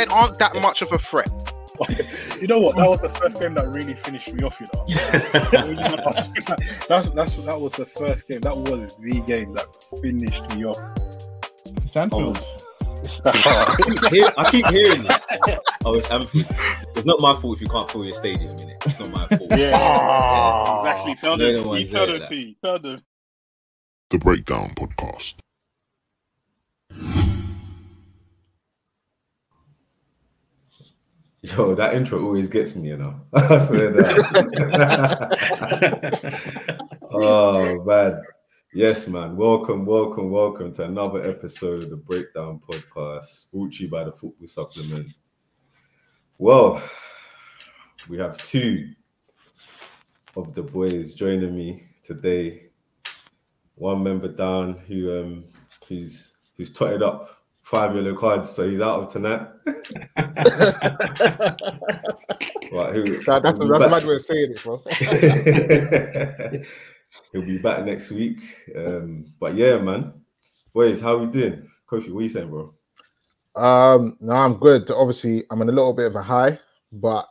United aren't that much of a threat. you know what? That was the first game that really finished me off. You know, that's that's that was the first game. That was the game that finished me off. Sandfield. I, keep hear, I keep hearing this. Oh, um, it's Anfield. It's not my fault if you can't fill your stadium in it. It's not my fault. Yeah, yeah, exactly. Tell They're them. the ones You tell there them. T. Tell them. The Breakdown Podcast. Yo, that intro always gets me, you know. I swear that. oh man. Yes, man. Welcome, welcome, welcome to another episode of the Breakdown Podcast, brought to you by the Football Supplement. Well, we have two of the boys joining me today. One member down who um who's who's totted up five yellow cards, so he's out of tonight. Right, who, That- that's that's be a back- way of saying it, bro. He'll be back next week. Um, but yeah, man. Boys, how we doing? Kofi, what are you saying, bro? Um, no, I'm good. Obviously, I'm in a little bit of a high, but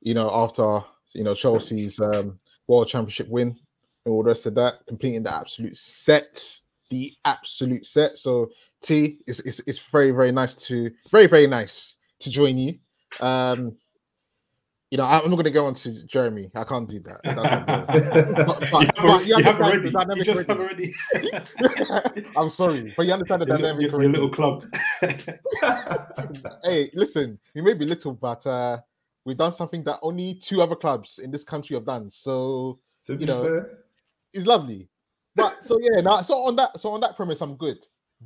you know, after you know Chelsea's um, World Championship win and all the rest of that, completing the absolute set, the absolute set. So, T, it's it's, it's very very nice to very very nice to join you. Um, you know, I'm not going to go on to Jeremy. I can't do that. That's not good. But- but- you, have already. You just have already. I'm sorry, but you understand the your, dynamic your, little club. hey, listen, we may be little, but uh, we've done something that only two other clubs in this country have done. So to be you know, fair, it's lovely. But so yeah, now so on that so on that premise, I'm good.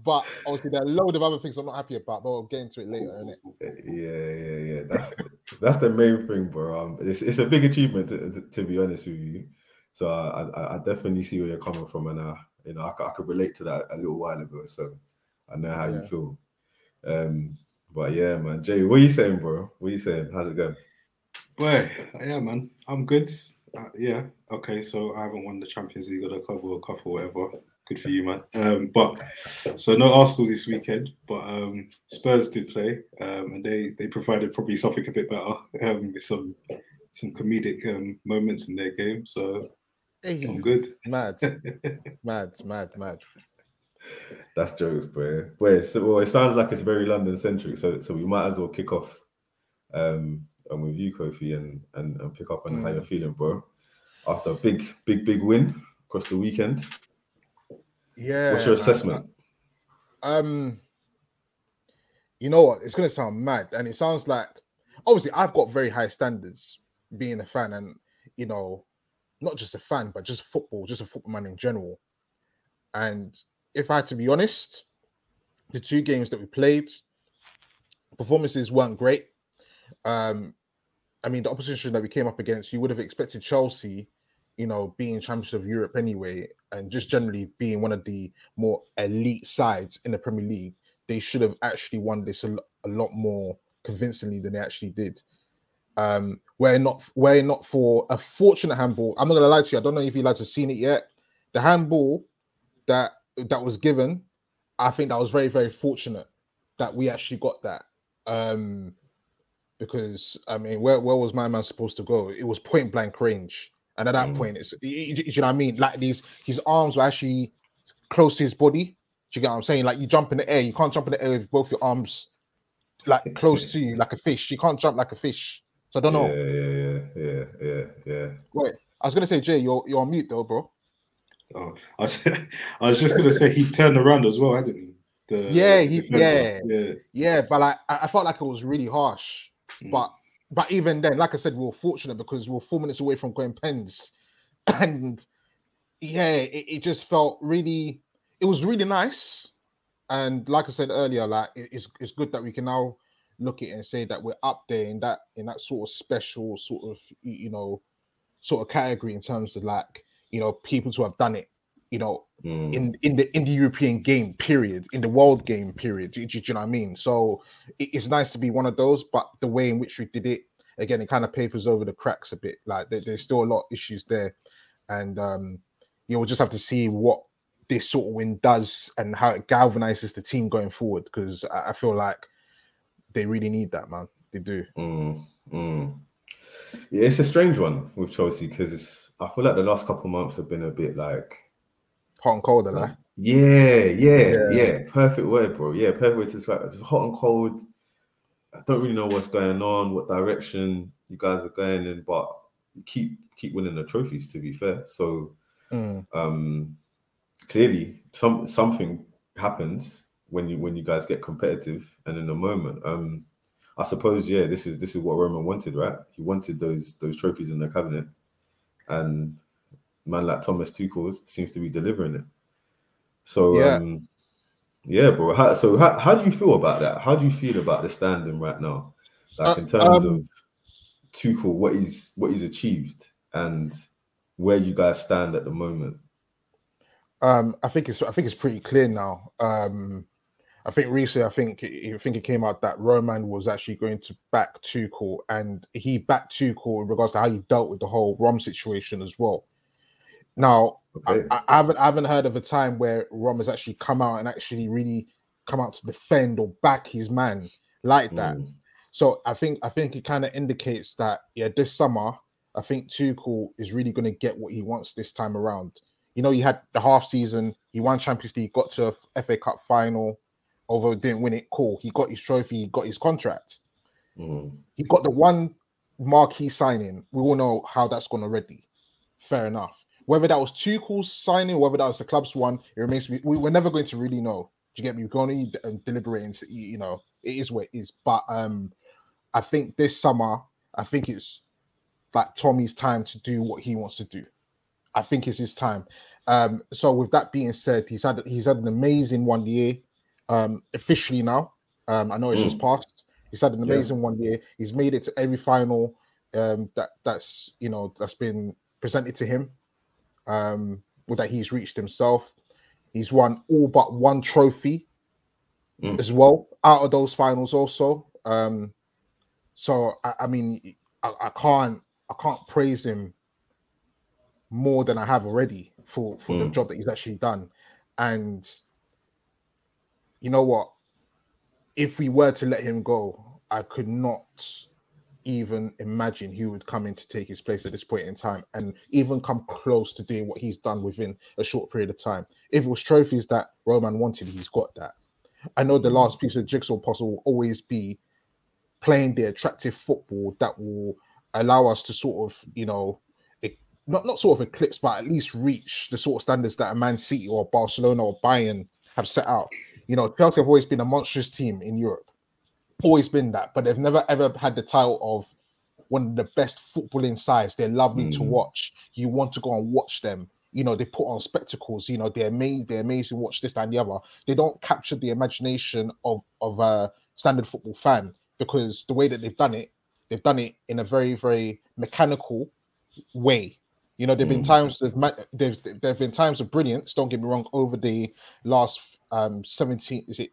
But obviously there are a load of other things I'm not happy about, but we'll get into it later, innit? yeah, yeah, yeah. That's the, that's the main thing, bro. Um, it's it's a big achievement to, to, to be honest with you. So I, I I definitely see where you're coming from, and uh, you know, I, c- I could relate to that a little while ago. So I know how you feel. Um, but yeah, man, Jay, what are you saying, bro? What are you saying? How's it going? Boy, yeah, man, I'm good. Uh, yeah, okay. So I haven't won the Champions League or the Club World Cup or whatever. Good for you, man. Um, but so no Arsenal this weekend, but um, Spurs did play, um, and they they provided probably something a bit better um, with some some comedic um, moments in their game. So I'm good. Mad, mad, mad, mad. That's jokes, bro. But it's, well, it sounds like it's very London centric, so so we might as well kick off um and with you, Kofi, and and, and pick up on how Mm. you're feeling, bro. After a big, big, big win across the weekend. Yeah. What's your assessment? Um, you know what? It's gonna sound mad, and it sounds like obviously I've got very high standards being a fan, and you know, not just a fan, but just football, just a football man in general. And if I had to be honest, the two games that we played, performances weren't great. Um, I mean, the opposition that we came up against, you would have expected Chelsea, you know, being champions of Europe anyway, and just generally being one of the more elite sides in the Premier League, they should have actually won this a, lo- a lot more convincingly than they actually did. Um, were it not were it not for a fortunate handball, I'm not gonna lie to you. I don't know if you lads have seen it yet. The handball that that was given, I think that was very very fortunate that we actually got that. Um, because I mean, where where was my man supposed to go? It was point blank range, and at that Mm. point, it's you, you- know what I mean. Like these, his arms were actually close to his body. Do you get what I'm saying? Like you jump in the air, you can't jump in the air with both your arms like close to you, like a fish. You can't jump like a fish. So I don't know. Yeah, yeah, yeah, yeah, yeah, Wait, I was gonna say, Jay, you're you're on mute though, bro. Oh, I was, I was just gonna say he turned around as well, hadn't he? The, Yeah, he- defender. yeah. Yeah, but like I, I felt like it was really harsh. Mm. But but even then, like I said, we were fortunate because we were four minutes away from going pens, and yeah, it, it just felt really. It was really nice, and like I said earlier, like it- it's it's good that we can now look at it and say that we're up there in that in that sort of special sort of you know sort of category in terms of like you know people who have done it you know Mm. in in the in the European game period, in the world game period. Do, do- do you know what I mean? So it- it's nice to be one of those, but the way in which we did it, again, it kind of papers over the cracks a bit. Like there- there's still a lot of issues there, and um, you know, we'll just have to see what this sort of win does and how it galvanizes the team going forward. Because I, I feel like they really need that, man. They do. Mm, mm. Yeah, it's a strange one with Chelsea because I feel like the last couple months have been a bit like Hot and cold, that. Yeah, yeah, Yeah. yeah, Perfect word, bro. Yeah, perfect way to describe. It's hot and cold. I don't really know what's going on, what direction you guys are going in, but keep keep winning the trophies. To be fair, so Mm. um, clearly some something happens when you when you guys get competitive, and in the moment, um, I suppose yeah, this is this is what Roman wanted, right? He wanted those those trophies in the cabinet, and man like Thomas Tuchel seems to be delivering it. So Yeah. um, yeah, bro. How, so how, how do you feel about that? How do you feel about the standing right now, like Uh, in terms um, of Tuchel, what he's what he's achieved, and where you guys stand at the moment? Um, I think it's I think it's pretty clear now. Um, I think recently, I think I think it came out that Roman was actually going to back Tuchel, and he backed Tuchel in regards to how he dealt with the whole Rom situation as well. Now, Okay. I, I haven't I haven't heard of a time where Rom has actually come out and actually really come out to defend or back his man like that. Mm, So I think I think it kind of indicates that yeah, this summer I think Tuchel is really going to get what he wants this time around. You know, he had the half season, he won Champions League, got to a FA Cup final, although didn't win it. Cool, he got his trophy, he got his contract, mm, he got the one marquee signing. We all know how that's gone already. Fair enough. Whether that was Tuchel's signing, whether that was the club's one, it remains. to be- We, we're never going to really know. Do you get me? We're going to um, deliberate and you know it is what it is. But um, I think this summer, I think it's like Tommy's time to do what he wants to do. I think it's his time. Um, so with that being said, he's had he's had an amazing one year. Um, officially now, um, I know it's just passed. He's had an Yeah. amazing one year. He's made it to every final um, that that's you know that's been presented to him. Um, that he's reached himself. He's won all but one trophy Mm. as well out of those finals also. Um, so I, I mean, I, I can't I can't praise him more than I have already for for the Mm. job that he's actually done. And you know what? If we were to let him go, I could not even imagine he would come in to take his place at this point in time and even come close to doing what he's done within a short period of time. If it was trophies that Roman wanted, he's got that. I know the last piece of jigsaw puzzle will always be playing the attractive football that will allow us to sort of, you know, not not sort of eclipse, but at least reach the sort of standards that a Man City or Barcelona or Bayern have set out. You know, Chelsea have always been a monstrous team in Europe, always been that, but they've never ever had the title of one of the best footballing sides. They're lovely to Mm. watch. You want to go and watch them. You know, they put on spectacles. You know, they're amazing. They're amazing. Watch this that, and the other. They don't capture the imagination of of a standard football fan because the way that they've done it, they've done it in a very very mechanical way. You know, there've been Mm. times of there's there've been times of brilliance. Don't get me wrong. Over the last um 17, is it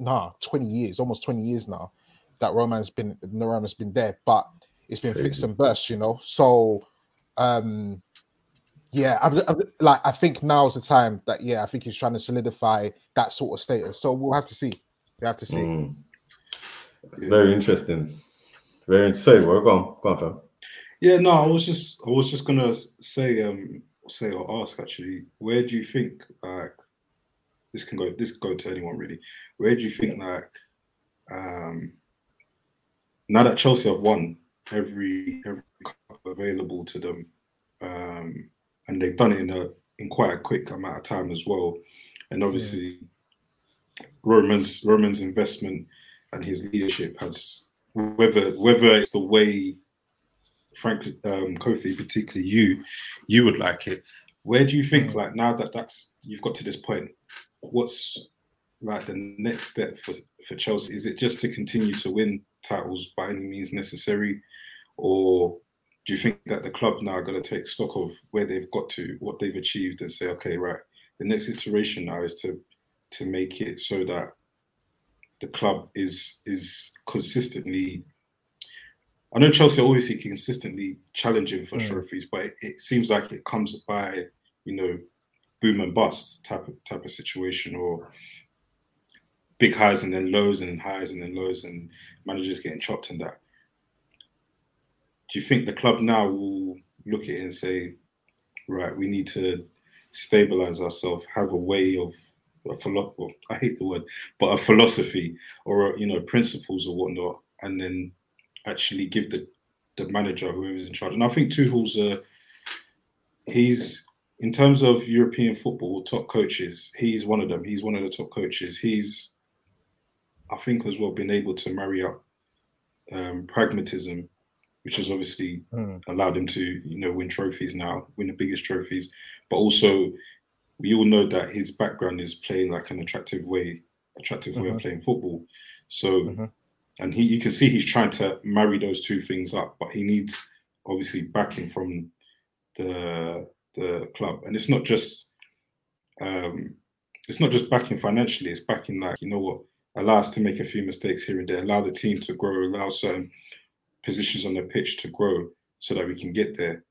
nah 20 years, almost 20 years now, that Roman's been Roman's been there, but it's been fits Crazy. and bursts. You know, so um yeah, I've, I've, like I think now's the time that yeah, I think he's trying to solidify that sort of status. So we'll have to see. We have to see. mm. It's Yeah. very interesting. Very sorry, bro. Go on, go on, fam. Yeah, no, I was just I was just gonna say um say or ask actually, where do you think like this can go this can go to anyone really. Where do you think like um now that Chelsea have won every every cup available to them, um and they've done it in a in quite a quick amount of time as well. And obviously Roman's Roman's investment and his leadership has whether whether it's the way frankly, um, Kofi, particularly you, you would like it. Where do you think, Mm. like, now that that's you've got to this point, what's like the next step for for Chelsea? Is it just to continue to win titles by any means necessary, or do you think that the club now are going to take stock of where they've got to, what they've achieved, and say, okay, right, the next iteration now is to to make it so that the club is is consistently I know Chelsea are obviously consistently challenging for Mm. trophies, but it, it seems like it comes by, you know, boom and bust type of type of situation. Or big highs and then lows and highs and then lows and managers getting chopped and that. Do you think the club now will look at it and say, right, we need to stabilize ourselves, have a way of a philosophy, I hate the word, but a philosophy or a, you know principles or whatnot, and then actually give the the manager whoever's in charge. And I think Tuchel's uh, he's in terms of European football top coaches, he's one of them. He's one of the top coaches. He's I think as well been able to marry up um, pragmatism, which has obviously Mm. allowed him to you know win trophies now, win the biggest trophies, but also we all know that his background is playing like an attractive way, attractive way of Mhm. playing football. So, Mhm. and he, you can see he's trying to marry those two things up, but he needs obviously backing from the the club, and it's not just um, it's not just backing financially. It's backing like you know what allow us to make a few mistakes here and there, allow the team to grow, allow certain positions on the pitch to grow, so that we can get there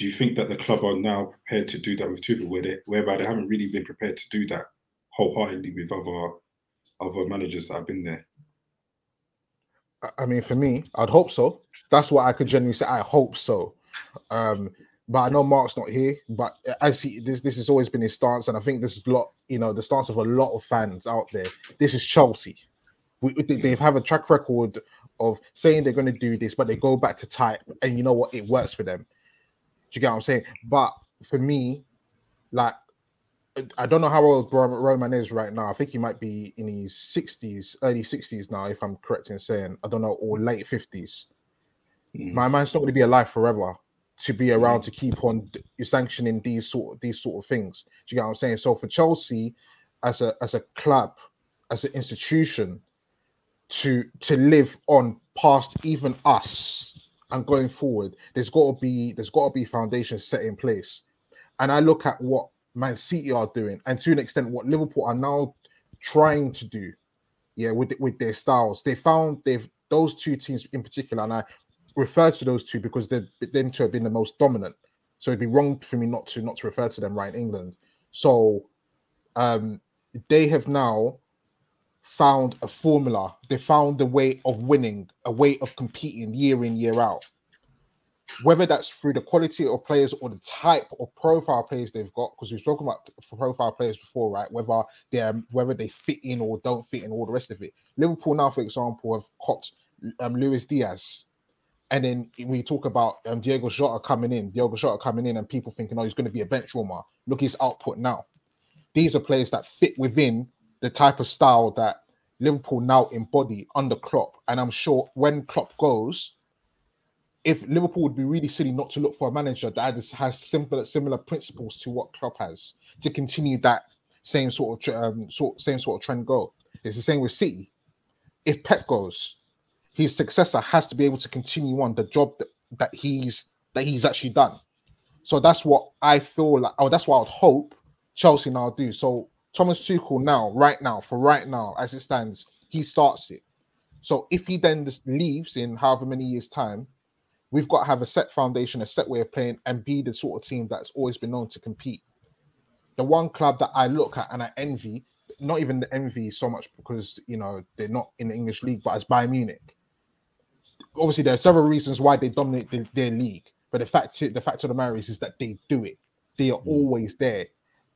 do you think that the club are now prepared to do that with Tuchel, where they, whereby they haven't really been prepared to do that wholeheartedly with other other managers that have been there? I- mean, for me, I'd hope so. That's what I could genuinely say. I hope so. Um, but I know Mark's not here. But as he, this, this has always been his stance, and I think this is a lot, you know, the stance of a lot of fans out there. This is Chelsea. We, they, have a track record of saying they're going to do this, but they go back to type, and you know what? It works for them. Do you get what I'm saying? But for me, like, I don't know how old Roman is right now. I think he might be in his 60s, early 60s now, if I'm correct in saying. I don't know, or late 50s. Mm. My man's not going to be alive forever to be around mm. to keep on sanctioning these sort of, these sort of things. Do you get what I'm saying? So for Chelsea, as a as a club, as an institution, to to live on past even us and going forward, there's got to be there's got to be foundations set in place. And I look at what Man City are doing, and to an extent, what Liverpool are now trying to do, yeah, with with their styles. They found they've those two teams in particular, and I refer to those two because they've them two have been the most dominant. So it'd be wrong for me not to not to refer to them right in England. So um they have now found a formula. They found a way of winning, a way of competing year in, year out. Whether that's through the quality of players or the type of profile players they've got, because we've spoken about profile players before, right? Whether they're whether they fit in or don't fit in, all the rest of it. Liverpool now, for example, have caught um, Luis Diaz, and then we talk about um, Diego Jota coming in, Diego Jota coming in, and people thinking, oh, he's going to be a bench warmer. Look his output now. These are players that fit within the type of style that Liverpool now embody under Klopp. And I'm sure when Klopp goes, if Liverpool would be really silly not to look for a manager that has, similar similar principles to what Klopp has to continue that same sort of um, sort same sort of trend go. It's the same with City. If Pep goes, his successor has to be able to continue on the job that, that he's that he's actually done. So that's what I feel like. Oh, that's what I would hope Chelsea now do. So Thomas Tuchel now, right now, for right now, as it stands, he starts it. So if he then just leaves in however many years' time, we've got to have a set foundation, a set way of playing, and be the sort of team that's always been known to compete. The one club that I look at and I envy, not even the envy so much because you know they're not in the English league, but as Bayern Munich. Obviously, there are several reasons why they dominate the, their league, but the fact the fact of the matter is, is that they do it. They are always there.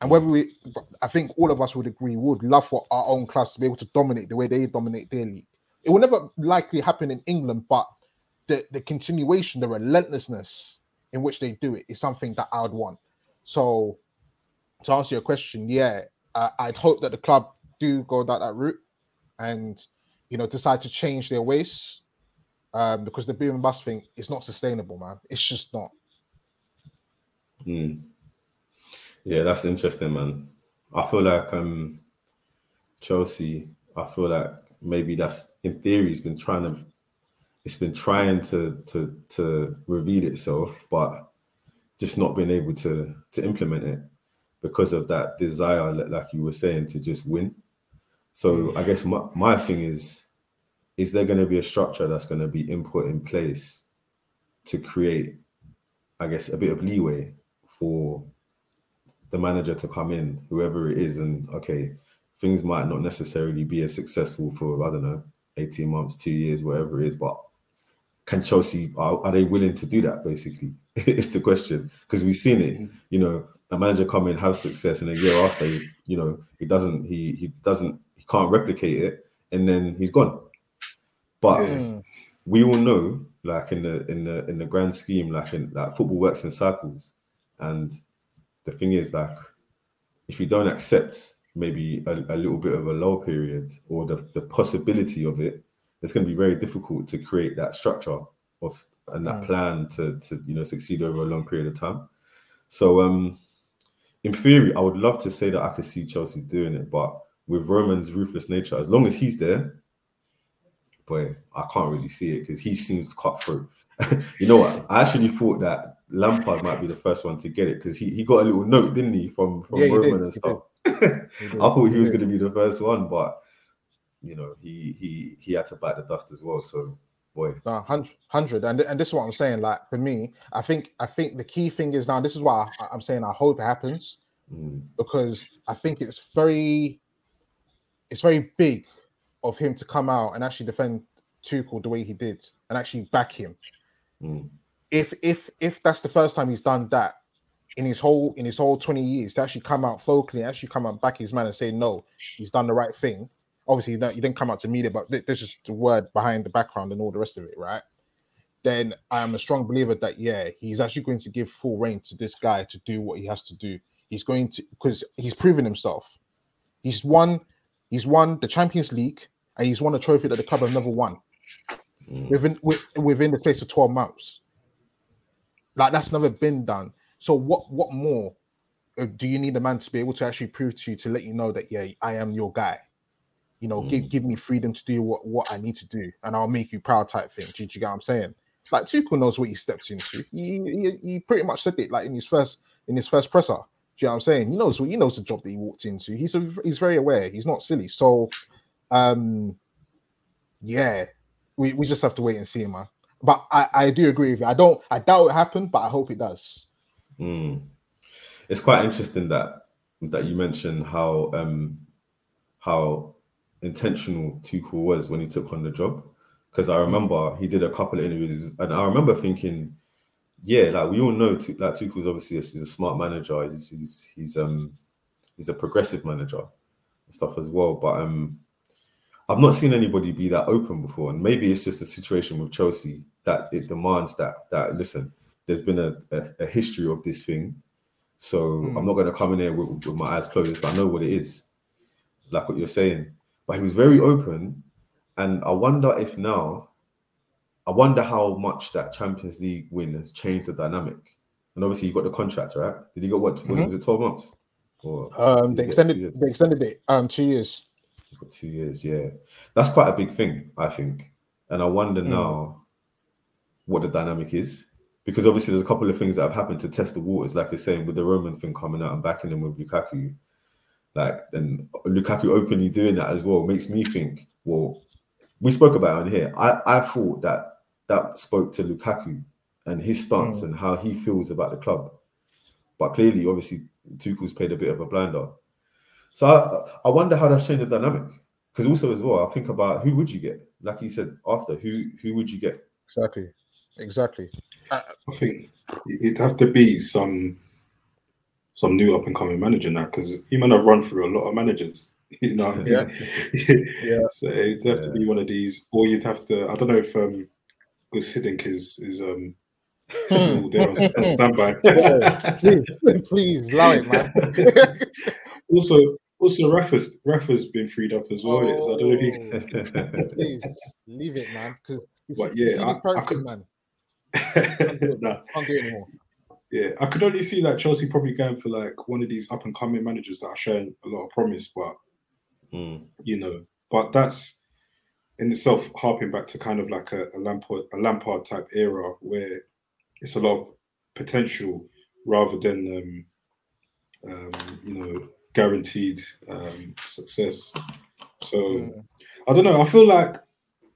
And whether we, I think all of us would agree, would love for our own clubs to be able to dominate the way they dominate their league. It will never likely happen in England, but the, the continuation, the relentlessness in which they do it is something that I would want. So, to answer your question, yeah, uh, I'd hope that the club do go down that route and you know decide to change their ways um, because the boom and bust thing is not sustainable, man. It's just not. Mm. Yeah, that's interesting, man. I feel like um Chelsea, I feel like maybe that's in theory it's been trying to it's been trying to to to reveal itself, but just not being able to to implement it because of that desire, like you were saying, to just win. So I guess my, my thing is, is there going to be a structure that's going to be input in place to create, I guess, a bit of leeway for the manager to come in, whoever it is, and okay, things might not necessarily be as successful for I don't know, eighteen months, two years, whatever it is. But can Chelsea are, are they willing to do that? Basically, it's the question because we've seen it. Mm-hmm. You know, a manager come in have success, and a year after, you know, he doesn't, he he doesn't, he can't replicate it, and then he's gone. But Mm. we all know, like in the in the in the grand scheme, like in like football works in cycles, and the thing is, like, if you don't accept maybe a, a little bit of a low period or the, the possibility of it, it's going to be very difficult to create that structure of and that Mm. plan to to you know succeed over a long period of time. So, um, in theory, I would love to say that I could see Chelsea doing it, but with Roman's ruthless nature, as long as he's there, boy, I can't really see it because he seems cut through. you know what? I actually thought that Lampard might be the first one to get it because he, he got a little note, didn't he, from, from Yeah, Roman and stuff. I thought he was going to be the first one, but you know, he he he had to bite the dust as well. So, boy, No, hundred, hundred, and and this is what I'm saying. Like for me, I think I think the key thing is now. This is why I, I'm saying I hope it happens mm, because I think it's very, it's very big of him to come out and actually defend Tuchel the way he did and actually back him. mm, If if if that's the first time he's done that in his whole in his whole 20 years to actually come out vocally, actually come out back his man and say no, he's done the right thing. Obviously, you you didn't come out to media, but th- this is the word behind the background and all the rest of it, right? Then I'm a strong believer that yeah, he's actually going to give full reign to this guy to do what he has to do. He's going to because he's proven himself. He's won, he's won the Champions League and he's won a trophy that the club have never won mm, within wi- within the space of 12 months. Like that's never been done. So what what more uh, do you need a man to be able to actually prove to you to let you know that yeah, I am your guy. You know, give Mm. give me freedom to do what what I need to do, and I'll make you proud type thing. Do you, do you get what I'm saying? Like Tuchel knows what he stepped into. He, he he pretty much said it like in his first in his first presser. Do you know what I'm saying? He knows what he knows the job that he walked into. He's a, he's very aware. He's not silly. So, um, yeah, we, we just have to wait and see, man. But I, I do agree with you. I don't I doubt it happened, but I hope it does. mm. it's quite interesting that that you mentioned how um how intentional Tuchel was when he took on the job. Because I remember he did a couple of interviews, and I remember thinking, yeah, like we all know, like Tuchel's obviously a, he's a smart manager. He's he's he's um he's a progressive manager and stuff as well. But um, I've not seen anybody be that open before, and maybe it's just a situation with Chelsea that it demands that that listen, there's been a, a, a history of this thing, so Hmm. I'm not going to come in here with, with my eyes closed. But I know what it is, like what you're saying. But he was very open, and I wonder if now, I wonder how much that Champions League win has changed the dynamic. And obviously, you got the contract, right? Did he got what? Was, it, Mhm. was it 12 months? Or Um, they get extended they extended it um two years. He got two years, yeah. That's quite a big thing, I think. And I wonder Mm. now what the dynamic is. Because obviously there's a couple of things that have happened to test the waters, like you're saying, with the Roman thing coming out and backing him with Lukaku. Like then Lukaku openly doing that as well makes me think, well, we spoke about it on here. I, I thought that that spoke to Lukaku and his stance and how he feels about the club. But clearly, obviously, Tuchel's played a bit of a blinder. So I, I wonder how that's changed the dynamic. Because also as well, I think about who would you get? Like you said, after who who would you get? Exactly, exactly. I think it'd have to be some some new up and coming manager now because he might have run through a lot of managers. You know, Yeah. yeah. So it'd have to be one of these, or you'd have to. I don't know if um, Gus Hiddink is is um still there on on standby. please, please allow it, man. also, also Rafa's Rafa's been freed up as well. innit? So I don't know if he. Oh, please leave it, man. Because But yeah, I- I could- man. Can't do it, Nah. Can't do it anymore. Yeah, I could only see like Chelsea probably going for like one of these up and coming managers that are showing a lot of promise, but Mm, you know, but that's in itself harping back to kind of like a, a Lampard a Lampard type era where it's a lot of potential rather than um, um, you know guaranteed um, success. So. I don't know. I feel like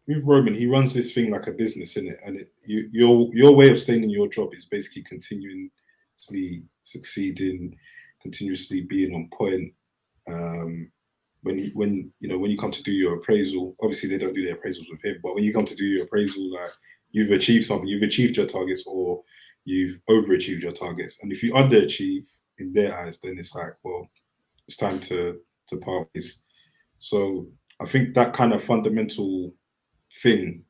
with Roman, he runs this thing like a business, in it, and it, you, your your way of staying in your job is basically continuously succeeding, continuously being on point. Um, when you when you know when you come to do your appraisal, obviously they don't do their appraisals with him, but when you come to do your appraisal, like you've achieved something, you've achieved your targets or you've overachieved your targets. And if you underachieve in their eyes, then it's like, well, it's time to to part ways. So I think that kind of fundamental thing,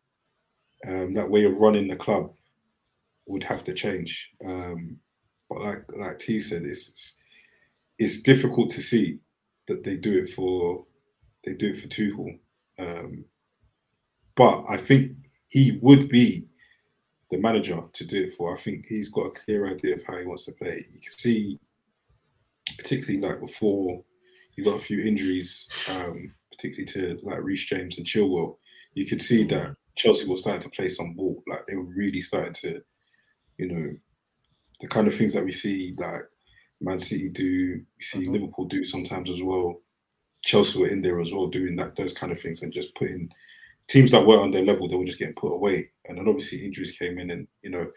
um, that way of running the club, would have to change. Um, but like like T said, it's, it's difficult to see that they do it for they do it for Tuchel. Um, but I think he would be the manager to do it for. I think he's got a clear idea of how he wants to play. You can see, particularly like before you got a few injuries, um, particularly to like Reece James and Chilwell, you could see that Chelsea was starting to play some ball. Like they were really starting to, you know, the kind of things that we see like Man City do, we see Mhm. Liverpool do sometimes as well. Chelsea were in there as well doing that those kind of things and just putting teams that were on their level, they were just getting put away. And then obviously injuries came in, and you know,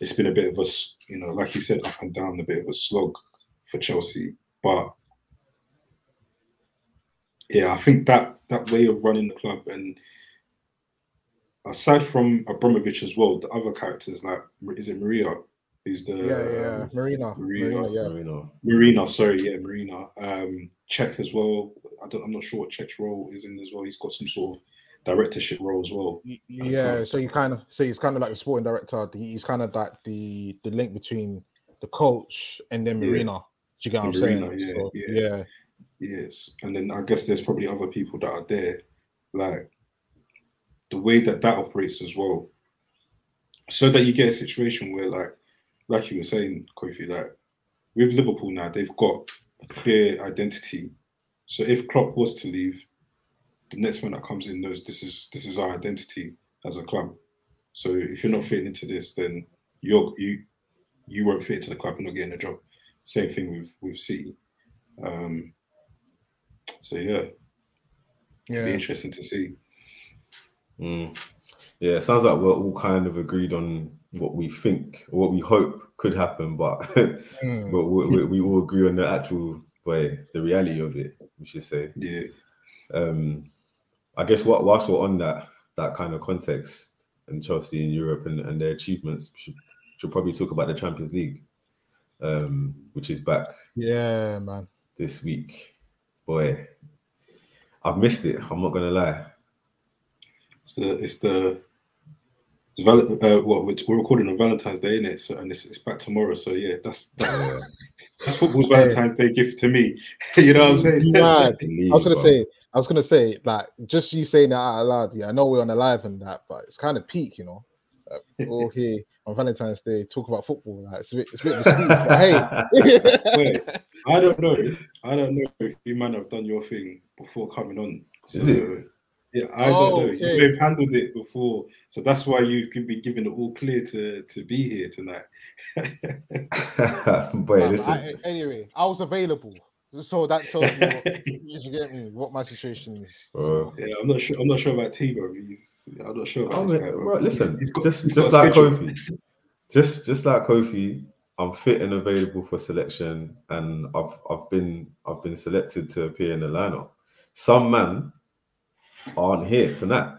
it's been a bit of a, you know, like you said, up and down, a bit of a slog for Chelsea. But yeah, I think that that way of running the club, and aside from Abramovich as well, the other characters like is it Maria, who's the yeah, yeah, um, Marina, Marina, Marina, yeah. Marino. Marina, sorry, yeah, Marina. Um, Cech as well. I don't, I'm not sure what Cech's role is in as well. He's got some sort of directorship role as well. Yeah, so you kind of so he's kind of like the sporting director. He's kind of like the the link between the coach and then Yeah. Marina. Do you get what I'm saying? Yeah, So, yeah. yeah, Yes, and then I guess there's probably other people that are there, like the way that that operates as well, so that you get a situation where, like, like you were saying, Kofi, like with Liverpool now, they've got a clear identity. So if Klopp was to leave, the next man that comes in knows this is this is our identity as a club. So if you're not fitting into this, then you're you you won't fit into the club. And you're not getting a job. Same thing with with City. Um, so yeah, it'd be interesting to see. Mm. Yeah, it sounds like we're all kind of agreed on what we think or what we hope could happen, but Mm. but we, we, we all agree on the actual way, the reality of it. We should say. Yeah, Um, I guess what whilst we're on that that kind of context and Chelsea in Europe and, and their achievements, should should probably talk about the Champions League, um, which is back Yeah, man. this week. Boy, I've missed it. I'm not gonna lie. it's the it's the it's val- uh, what we're, we're recording on Valentine's Day, innit? So and it's, it's back tomorrow. So yeah, that's that's, Yeah. that's football's Valentine's Day gift to me. you know what I'm saying? Mad. I was gonna say, I was gonna say, like, just you saying that out loud. Yeah, I know we're on the live and that, but it's kind of peak, you know. Like, we're all here on Valentine's Day talk about football. Like, it's a bit, it's a bit mystique, but hey. Wait, I don't know. I don't know if you might have done your thing before coming on. Is it? Yeah, I Oh, don't know. Oh, okay. You've handled it before, so that's why you could be given it all clear to to be here tonight. Boy, Nah, but listen. I- anyway, I was available, so that tells me what, you get me what my situation is. Uh, bro. yeah, I'm not sure. I'm not sure about T, bro. He's, I'm not sure about Oh, this man, guy, bro. bro, listen, He's got- just he's just like schedule. Kofi, just just like Kofi, I'm fit and available for selection, and I've I've been I've been selected to appear in the lineup. Some men aren't here tonight.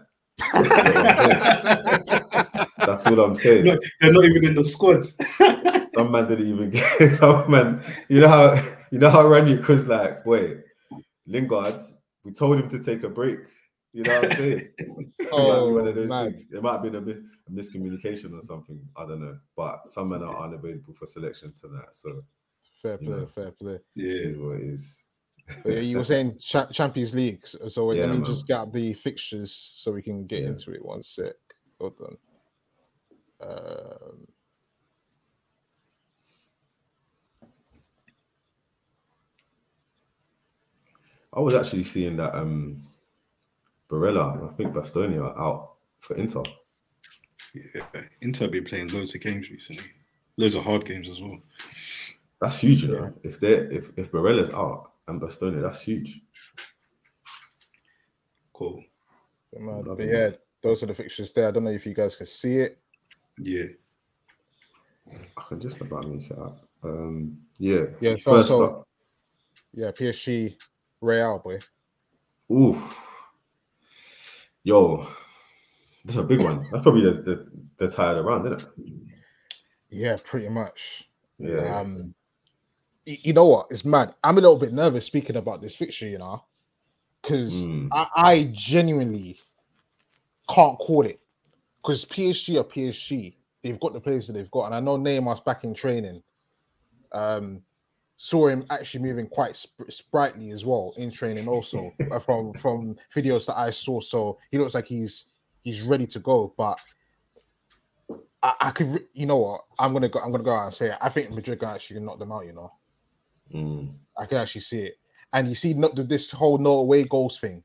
You know what I'm saying? That's all I'm saying. No, they're not even in the squads. Some man didn't even get some man. You know how you know how Rangnick was like, wait, Lingard, we told him to take a break. You know what I'm saying? It might be one Oh, of those man. things. It might have been a, mi- a miscommunication or something. I don't know. But some men are unavailable for selection tonight. So Fair play, know. fair play. yeah, is what it is. But yeah, you were saying cha- Champions League, so- so Yeah, let me man. just get the fixtures so we can get Yeah. into it. One sec. Hold on. Um, I was actually seeing that um Barella and I think Bastonia are out for Inter. yeah. Inter been playing loads of games recently. Loads of hard games as well. That's huge, you know. If they are if if Barella's out and Bastonia, that's huge. Cool. man, but yeah, those are the fixtures there. I don't know if you guys can see it. Yeah. I can just about make it out. Um, yeah, Yeah, First so- up, Yeah, PSG, Real boy. Oof. Yo, that's a big one. That's probably the the, the tie of the round, isn't it? Yeah, pretty much. Yeah. Um, you know what? It's mad. I'm a little bit nervous speaking about this fixture, you know, because Mm. I, I genuinely can't call it. Because PSG are PSG. They've got the players that they've got, and I know Neymar's back in training. Um, saw him actually moving quite sp- sprightly as well in training, also uh, from from videos that I saw. So he looks like he's he's ready to go. But I, I could, re- you know what? I'm gonna go. I'm gonna go out and say it. I think Madrid can actually knock them out. You know, Mm. I can actually see it. And you see, not this whole no away goals thing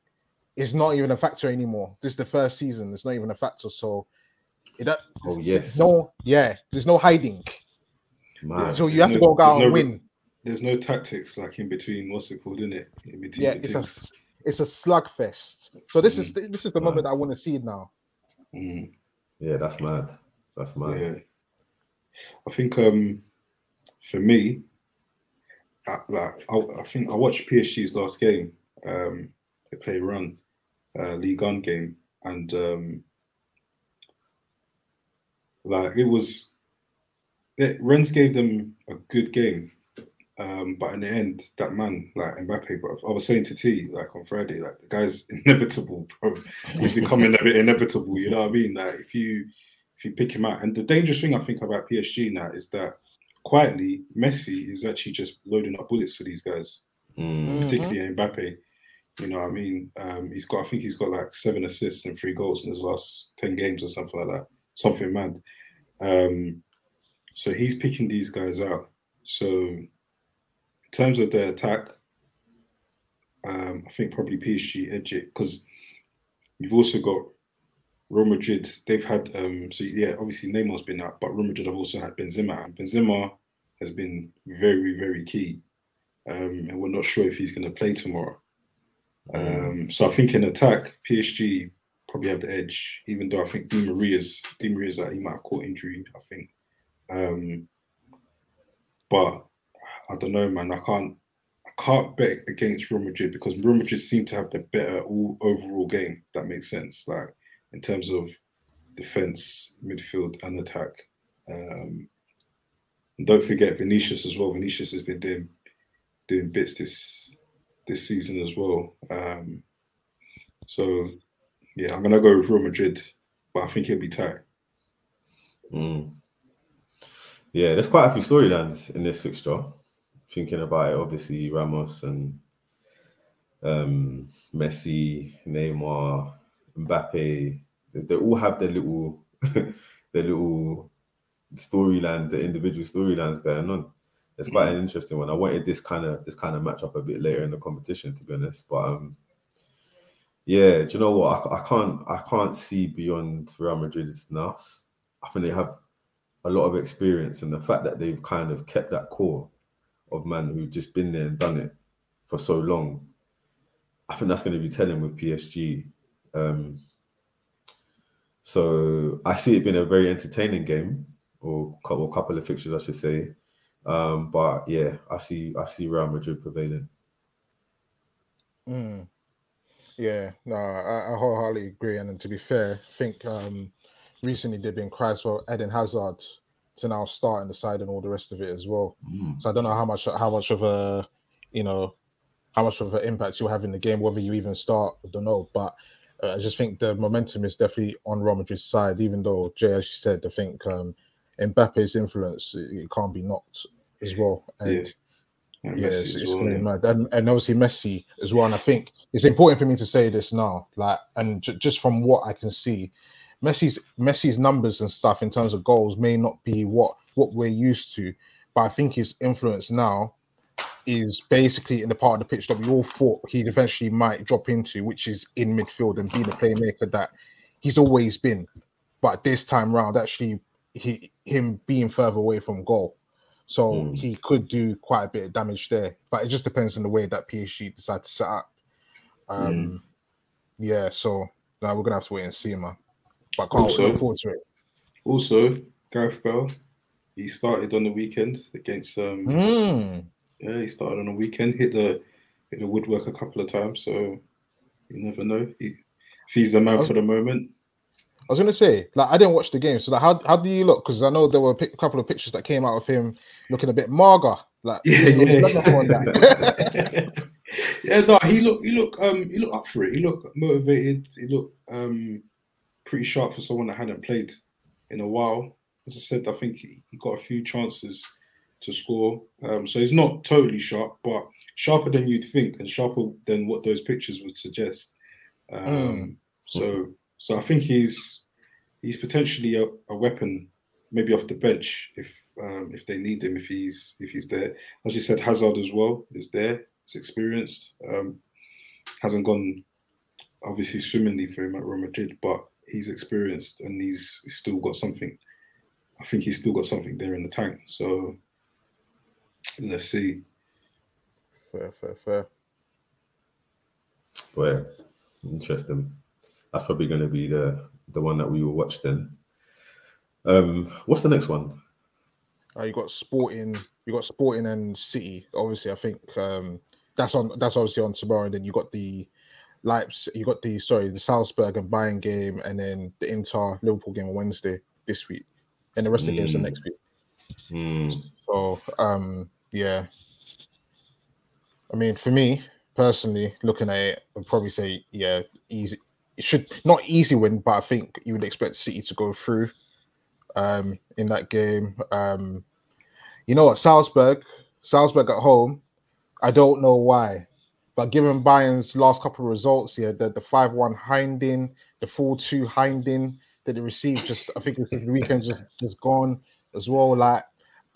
is not even a factor anymore. This is the first season. It's not even a factor. So it that Oh yes. no yeah. There's no hiding. Man. So you have to go out and no- win. There's no tactics like in between. What's it called? In it, in between Yeah, the it's a it's a slugfest. So this is this is the moment I want to see it now. Mm, Yeah, that's mad. That's mad. yeah. I think um for me, I, like I, I think I watched PSG's last game. Um, they play Rennes, uh, Ligue 1 game, and um, like it was, it, Rennes gave them a good game, um, but in the end, that man like Mbappe, bro, I was saying to T like on Friday, like the guy's inevitable, bro. He's becoming a bit inevitable. You know what I mean? Like if you if you pick him out, and the dangerous thing I think about PSG now is that quietly Messi is actually just loading up bullets for these guys Mm. particularly Mbappe. You know, what I mean, um, he's got. I think he's got like seven assists and three goals in his last ten games or something like that. Something mad. Um, so he's picking these guys out. So in terms of the attack, um, I think probably PSG edge it because you've also got Real Madrid. They've had um, so yeah, obviously Neymar's been out, but Real Madrid have also had Benzema. And Benzema has been very very key um, and we're not sure if he's going to play tomorrow. Um, so I think in attack, PSG probably have the edge, even though I think Di Maria's Di Maria's he might have caught injury. I think, um, but I don't know, man. I can't I can't bet against Real Madrid because Real Madrid seem to have the better all, overall game. That makes sense, like in terms of defense, midfield, and attack. Um, and don't forget Vinicius as well. Vinicius has been doing doing bits this this season as well. Um, so yeah, I'm gonna go with Real Madrid, but I think it'll be tight. Mm. Yeah, there's quite a few storylines in this fixture thinking about it, obviously Ramos and um, Messi, Neymar, Mbappe, they, all have their little their little storylines, their individual storylines going on. It's quite an mm-hmm. interesting one. I wanted this kind of this kind of matchup a bit later in the competition, to be honest. But um, yeah, do you know what? I, I can't I can't see beyond Real Madrid's nuts. I think they have a lot of experience, and the fact that they've kind of kept that core of man who've just been there and done it for so long. I think that's going to be telling with PSG. Um, so I see it being a very entertaining game, or a couple, of fixtures, I should say. Um, but yeah, I see I see Real Madrid prevailing. Mm. Yeah, no, I, I wholeheartedly agree. And to be fair, I think um, recently they've been cries for Eden Hazard to now start the side and all the rest of it as well. Mm. So I don't know how much how much of a you know how much of an impact you'll have in the game, whether you even start. I don't know, but uh, I just think the momentum is definitely on Madrid's side. Even though Jay, as you said, I think um, Mbappe's influence it, it can't be knocked as well. And Yeah. And yeah, it's, it's well, yeah. mad. And, and obviously Messi as well. And I think it's important for me to say this now, like, and j- just from what I can see, Messi's Messi's numbers and stuff in terms of goals may not be what what we're used to, but I think his influence now is basically in the part of the pitch that we all thought he eventually might drop into, which is in midfield and be the playmaker that he's always been. But this time round, actually, he him being further away from goal. So Mm. he could do quite a bit of damage there, but it just depends on the way that PSG decide to set up. Um, yeah. So now we're gonna have to wait and see, man. But can't Also- look forward to it. Also, Gareth Bell, he started on the weekend against um Mm. yeah, he started on the weekend, hit the hit the woodwork a couple of times. So You never know. He, if he's the man for the moment. I was gonna say, like, I didn't watch the game, so like, how how do you look? Because I know there were a pic- couple of pictures that came out of him looking a bit mager, like Yeah, yeah. that. yeah, no, he looked he looked um he looked up for it. He looked motivated. He looked um pretty sharp for someone that hadn't played in a while. As I said, I think he, he got a few chances to score. Um, so he's not totally sharp, but sharper than you'd think, and sharper than what those pictures would suggest. Um, Mm. So so I think he's he's potentially a, a weapon, maybe off the bench if um, if they need him, if he's if he's there. As you said, Hazard as well is there. It's experienced. Um, hasn't gone obviously swimmingly for him at Real Madrid, but he's experienced and he's, he's still got something. I think he's still got something there in the tank. So let's see. fair, fair, fair. But yeah, interesting. That's probably going to be the the one that we will watch then. Um, what's the next one? Uh, you got Sporting, you got Sporting and City. Obviously, I think um, that's on. That's obviously on tomorrow. And then you got the Leipzig, you got the sorry, the Salzburg and Bayern game, and then the Inter Liverpool game on Wednesday this week, and the rest of the games are Mm. next week. Hmm. So um, yeah. I mean, for me personally, looking at it, I'd probably say yeah, easy. It should not easy win, but I think you would expect City to go through um, in that game. Um, you know what, Salzburg, Salzburg at home. I don't know why, but given Bayern's last couple of results here, the the five one Hindin, the four two Hindin that they received, just I think it was the weekend just just gone as well. Like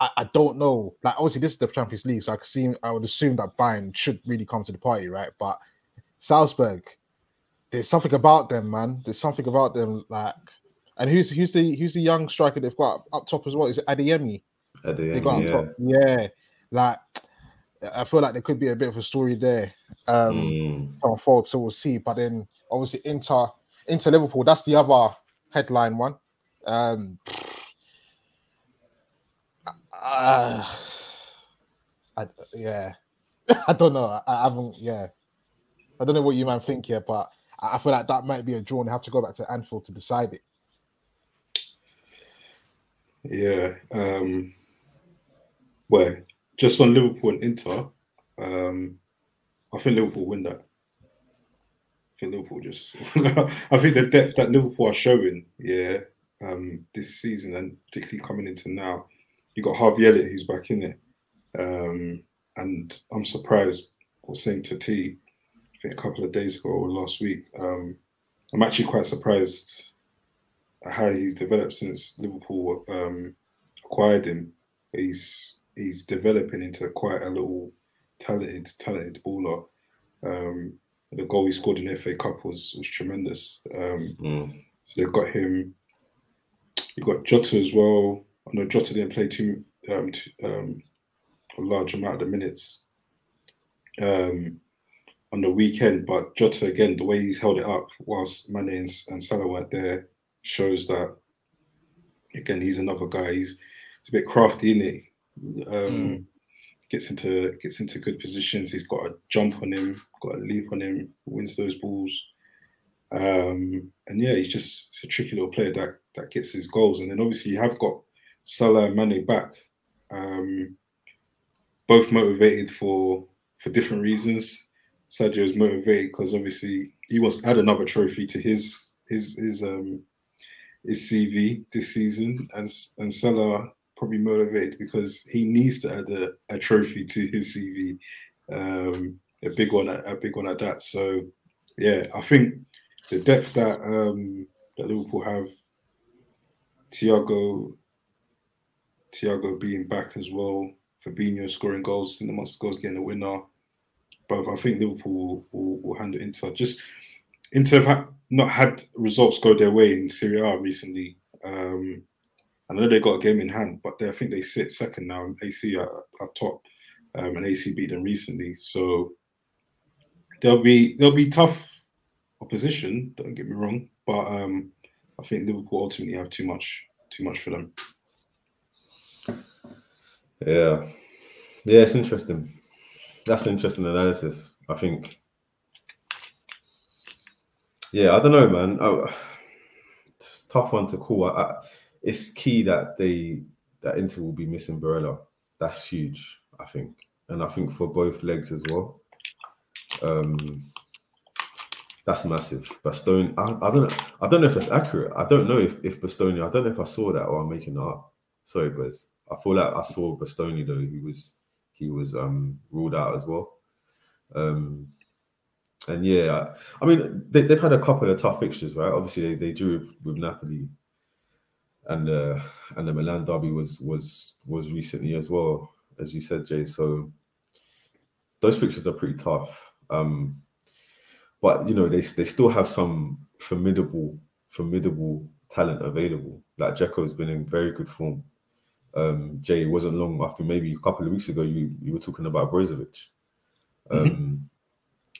I, I don't know. Like obviously this is the Champions League, so I could see I would assume that Bayern should really come to the party, right? But Salzburg, there's something about them, man. There's something about them, like. And who's who's the who's the young striker they've got up top as well? Is it Adeyemi? At the They got yeah. Yeah, like I feel like there could be a bit of a story there. Um, Mm. to unfold, so we'll see. But then obviously Inter, Inter Liverpool, that's the other headline one. Um, uh, I, yeah, I don't know. I, I haven't. Yeah, I don't know what you man think here, but I, I feel like that might be a draw. and they have to go back to Anfield to decide it. Yeah. Um, well, just on Liverpool and Inter, um, I think Liverpool win that. I think Liverpool just. I think the depth that Liverpool are showing, yeah, um, this season and particularly coming into now, you got Harvey Elliott who's back in it, um, and I'm surprised. I was saying to T, I think a couple of days ago or last week, um, I'm actually quite surprised how he's developed since Liverpool um, acquired him. He's he's developing into quite a little talented talented baller. Um, the goal he scored in the FA Cup was was tremendous. Um, Mm. so they've got him. You've got Jota as well. I know Jota didn't play too, um, too um, a large amount of the minutes um, on the weekend, but Jota again, the way he's held it up whilst Mane and, and Salah weren't there shows that again he's another guy. He's, he's a bit crafty in it. Um, Gets into gets into good positions. He's got a jump on him, got a leap on him, wins those balls. Um, and yeah, he's just it's a tricky little player that that gets his goals. And then obviously you have got Salah and Mane back, um, both motivated for for different reasons. Sadio is motivated because obviously he wants to add another trophy to his his his um his CV this season, and and Salah probably motivated because he needs to add a, a trophy to his CV, um, a big one, a big one at that. So yeah, I think the depth that um, that Liverpool have, Thiago, Thiago being back as well, Fabinho scoring goals, in the most goals getting the winner. But I think Liverpool will, will, will handle Inter. Just Inter have ha- not had results go their way in Serie A recently. Um, I know they got a game in hand, but they, I think they sit second now. And AC are, are top, um, and AC beat them recently. So they'll be they'll be tough opposition. Don't get me wrong, but um, I think Liverpool ultimately have too much too much for them. Yeah. Yeah, it's interesting. That's an interesting analysis. I think Yeah, I don't know, man. I, it's tough one to call. I, I, it's key that they that Inter will be missing Barella. That's huge, I think, and I think for both legs as well. Um, that's massive. Bastoni, I, I don't know. I don't know if that's accurate. I don't know if if Bastoni. I don't know if I saw that or I'm making up. Sorry, Buzz. I feel like I saw Bastoni though. He was he was um ruled out as well. Um, and yeah, I, I mean they, they've had a couple of tough fixtures, right? Obviously they, they drew with Napoli, and uh, and the Milan derby was was was recently as well, as you said, Jay. So those fixtures are pretty tough. Um, but you know they they still have some formidable formidable talent available. Like Dzeko's been in very good form. Um, Jay it wasn't long after maybe a couple of weeks ago you you were talking about Brozovic. Um,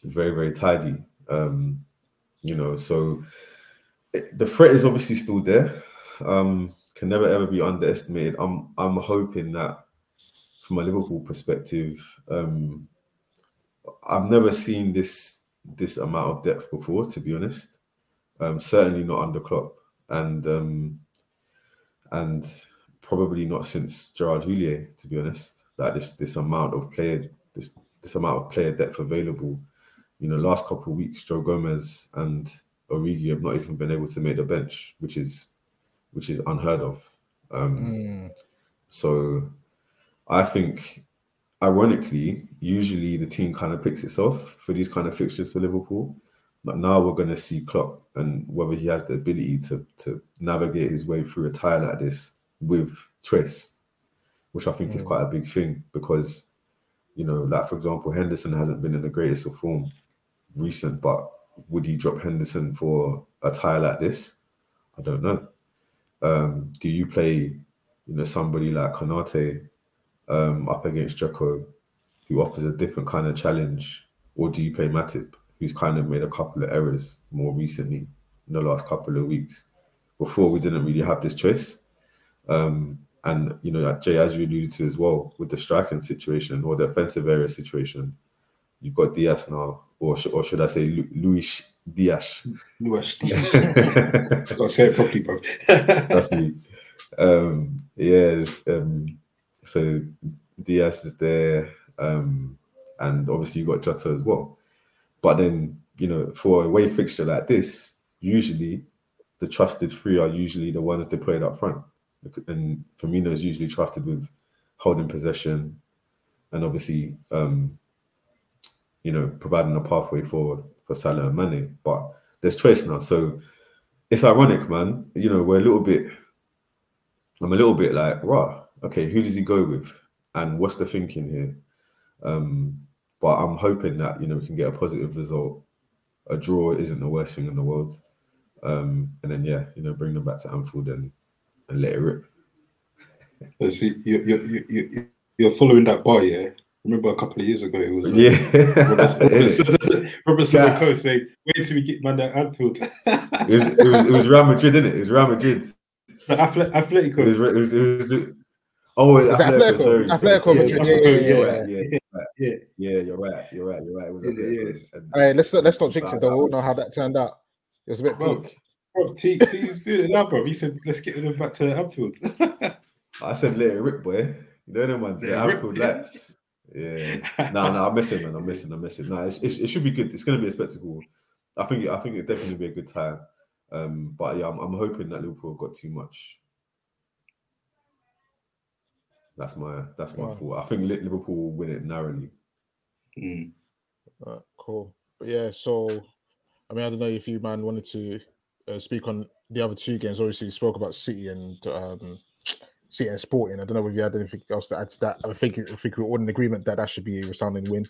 very very tidy. Um, you know, so it- the threat is obviously still there. Um, can never ever be underestimated. I'm I'm hoping that from a Liverpool perspective, um, I've never seen this this amount of depth before. To be honest, um, certainly not under Klopp, and um, and probably not since Gerard Houllier. To be honest, that this this amount of player this this amount of player depth available. You know, last couple of weeks, Joe Gomez and Origi have not even been able to make the bench, which is which is unheard of. Um, Mm, so I think, ironically, usually the team kind of picks itself for these kind of fixtures for Liverpool. But now we're going to see Klopp and whether he has the ability to to navigate his way through a tie like this with Trace, which I think is Mm. quite a big thing because, you know, like for example, Henderson hasn't been in the greatest of form recent, but would he drop Henderson for a tie like this? I don't know. Um, do you play, you know, somebody like Konate um, up against Dzeko, who offers a different kind of challenge, or do you play Matip, who's kind of made a couple of errors more recently in the last couple of weeks? Before we didn't really have this choice, um, and you know, Jay, as you alluded to as well, with the striking situation or the offensive area situation, you've got Diaz now, or sh- or should I say Lu- Luis Diaz? Luis Diaz. Got to say it properly, bro. That's it. Um, yeah. Um, so Diaz is there, um, and obviously you got Jota as well. But then you know, for a away fixture like this, usually the trusted three are usually the ones deployed up front, and Firmino is usually trusted with holding possession, and obviously, um, you know, providing a pathway forward for Salah and Mane. But there's choice now, so it's ironic, man. You know, we're a little bit. I'm a little bit like, right, okay, who does he go with, and what's the thinking here? Um, but I'm hoping that you know we can get a positive result. A draw isn't the worst thing in the world, um, and then yeah, you know, bring them back to Anfield and and let it rip. See, you, you, you, you, you're following that bar, yeah? Remember a couple of years ago, it was uh, Yeah, Robert, Robert, Robert Sissoko saying, "Wait till we get man at Anfield." it was it was it was Real Madrid, didn't it? It was Real Madrid. The Athle- Atletico. It was it was, it was the, oh, it Was was it Atletico, Atletico? sorry, Atletico sorry, Madrid, sorry. yeah, yeah, You're yeah. right, yeah, you're right. yeah, yeah, you're right, you're right, you're right. It was Yeah, yes. And- Hey, let's not let's not jinx it though. that We all know how that turned out. It was a bit Bro, peak. bro, T, T's doing it now, bro. He said, "Let's get them back to Anfield." I said let it rip, boy. You know them ones, Let yeah, it Anfield yeah. lads. Yeah. No, no, I'm missing, man. I'm missing. I'm missing. No, it's, it's, it should be good. It's going to be a spectacle. I think. I think it definitely be a good time. Um, but yeah, I'm, I'm hoping that Liverpool have got too much. That's my that's my Wow. thought. I think Liverpool will win it narrowly. Mm. Right, cool. But yeah, so I mean, I don't know if you man wanted to uh, speak on the other two games. Obviously, you spoke about City and um, City and Sporting. I don't know if you had anything else to add to that. I think I think we're all in agreement that that should be a resounding win.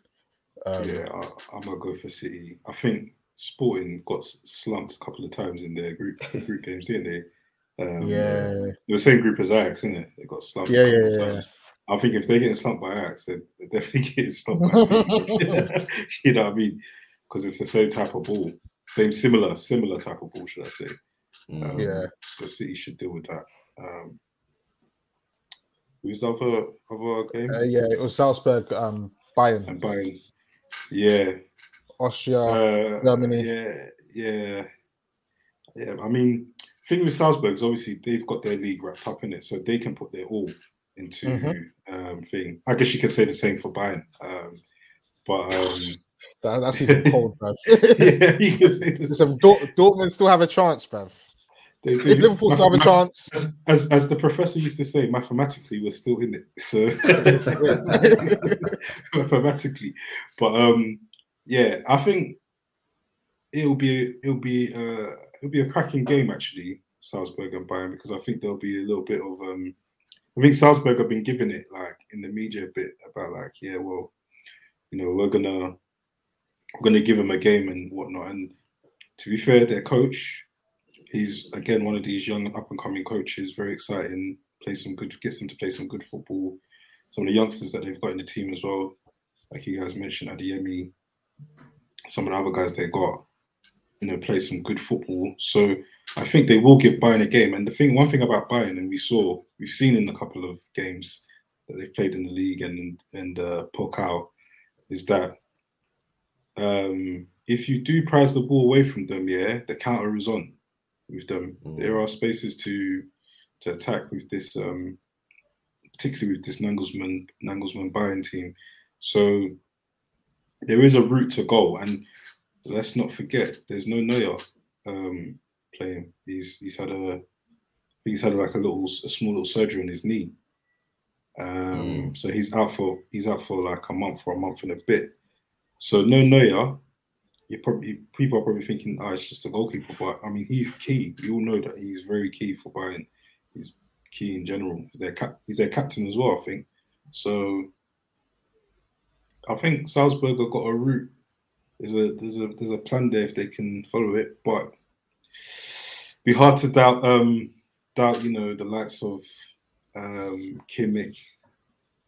Um, yeah, I, I'm gonna go for City. I think Sporting got slumped a couple of times in their group group games, didn't they? Um, yeah, They're the same group as Ajax, isn't it? They got slumped. Yeah, a couple yeah, of yeah. I think if they're getting slumped by Ajax, then they're definitely getting slumped by City. you know what I mean? Because it's the same type of ball, same similar similar type of ball, should I say? Mm. Um, Yeah. So City should deal with that. Um, who's the other other game? uh, yeah. It was Salzburg, um, Bayern, And Bayern. Yeah. Austria. Uh, Germany. Yeah. yeah, yeah. I mean, thing with Salzburg is obviously they've got their league wrapped up in it, so they can put their all into Mhm. um thing. I guess you could say the same for Bayern. Um, but um, That, that's even cold, bruv. yeah, you can say the Listen, Dort- Dortmund still have a chance, bruv. They If. Liverpool still have a chance, As, as, as the professor used to say, mathematically, we're still in it. So mathematically, but um, yeah, I think it'll be it'll be uh it'll be a cracking game actually, Salzburg and Bayern, because I think there'll be a little bit of um. I think Salzburg have been giving it like in the media a bit about like yeah well, you know we're gonna we're gonna give them a game and whatnot. And to be fair, their coach he's again one of these young up and coming coaches, very exciting, play some good gets them to play some good football. Some of the youngsters that they've got in the team as well, like you guys mentioned, Adeyemi, some of the other guys they got, you know, play some good football. So I think they will give Bayern a game. And the thing, one thing about Bayern, and we saw, we've seen in a couple of games that they've played in the league and and uh, Pokal, is that um, if you do prize the ball away from them, yeah, the counter is on with them. Mm. There are spaces to to attack with this, um, particularly with this Nagelsmann Nagelsmann Bayern team. So there is a route to goal, and let's not forget there's no Neuer um, playing. He's he's had a he's had like a little a small little surgery on his knee. Um, so he's out for he's out for like a month or a month and a bit. So no Neuer, you probably people are probably thinking, oh, it's just a goalkeeper, but I mean he's key. We all know that he's very key for Bayern. He's key in general. He's their cap- he's their captain as well, I think. So I think Salzburg have got a route. There's a there's a there's a plan there if they can follow it, but be hard to doubt um doubt you know the likes of um Kimmich,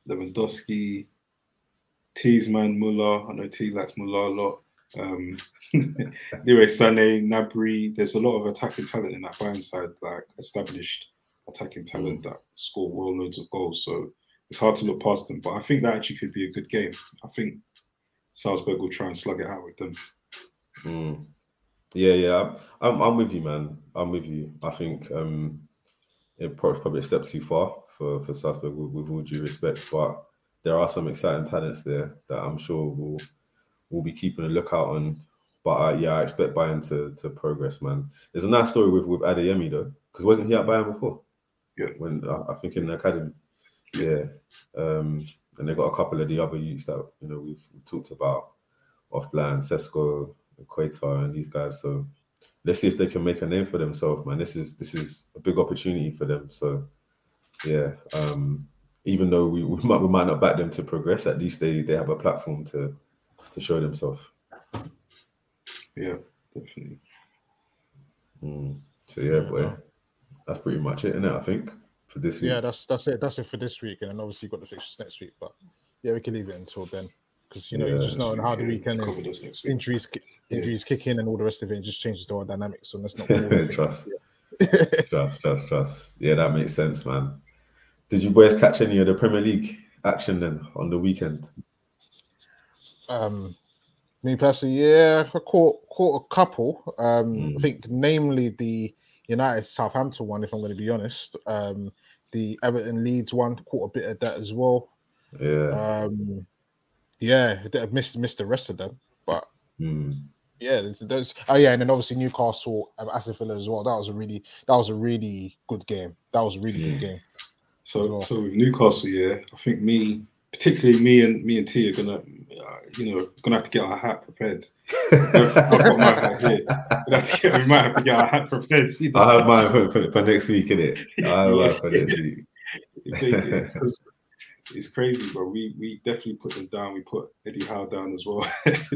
Lewandowski, Tiesman, Muller. I know T likes Muller a lot. Um Leroy Sané, Gnabry. There's a lot of attacking talent in that Bayern side, like established attacking talent that score well loads of goals. So it's hard to look past them. But I think that actually could be a good game. I think Salzburg will try and slug it out with them. Mm. Yeah, yeah, I'm, I'm, with you, man. I'm with you. I think um, it probably probably a step too far for for Salzburg, with, with all due respect. But there are some exciting talents there that I'm sure will will be keeping a lookout on. But uh, yeah, I expect Bayern to to progress, man. There's a nice story with with Adeyemi though, because wasn't he at Bayern before? Yeah. When uh, I think in the academy. Yeah. Um, and they got a couple of the other youths that you know we've, we've talked about offline, Sesko, Equator, and these guys. So let's see if they can make a name for themselves, man. This is this is a big opportunity for them. So yeah, um, even though we, we might we might not back them to progress, at least they they have a platform to to show themselves. Yeah, definitely. Mm. So yeah, boy, that's pretty much it, innit? I think for this week. yeah, that's that's it. That's it for this week, and then obviously you've got the fixtures next week. But yeah, we can leave it until then because you know you just know how the weekend is. those next week. Injuries, Yeah. injuries kick in, and all the rest of it. It just changes the whole dynamics. So let's not. overthink Trust. it. Trust, trust, trust. Yeah, that makes sense, man. Did you boys catch any of the Premier League action then on the weekend? Um, me personally, yeah, I caught caught a couple. Um, Mm. I think namely the United Southampton one. If I'm going to be honest, um, the Everton Leeds one caught a bit of that as well. Yeah. Um, yeah, I missed missed the rest of them, but Hmm. yeah, there's, there's oh yeah, and then obviously Newcastle, um, Aston Villa as well. That was a really that was a really good game. That was a really good game. So, so Newcastle, yeah, I think me, particularly me and me and T are gonna, uh, you know, gonna have to get our hat prepared. I've got my hat here. We'll have to get- we might have to get our hat prepared. I have mine for, for, for next week, innit? I have mine for next week. Because it's crazy, bro. We we definitely put them down. We put Eddie Howe down as well.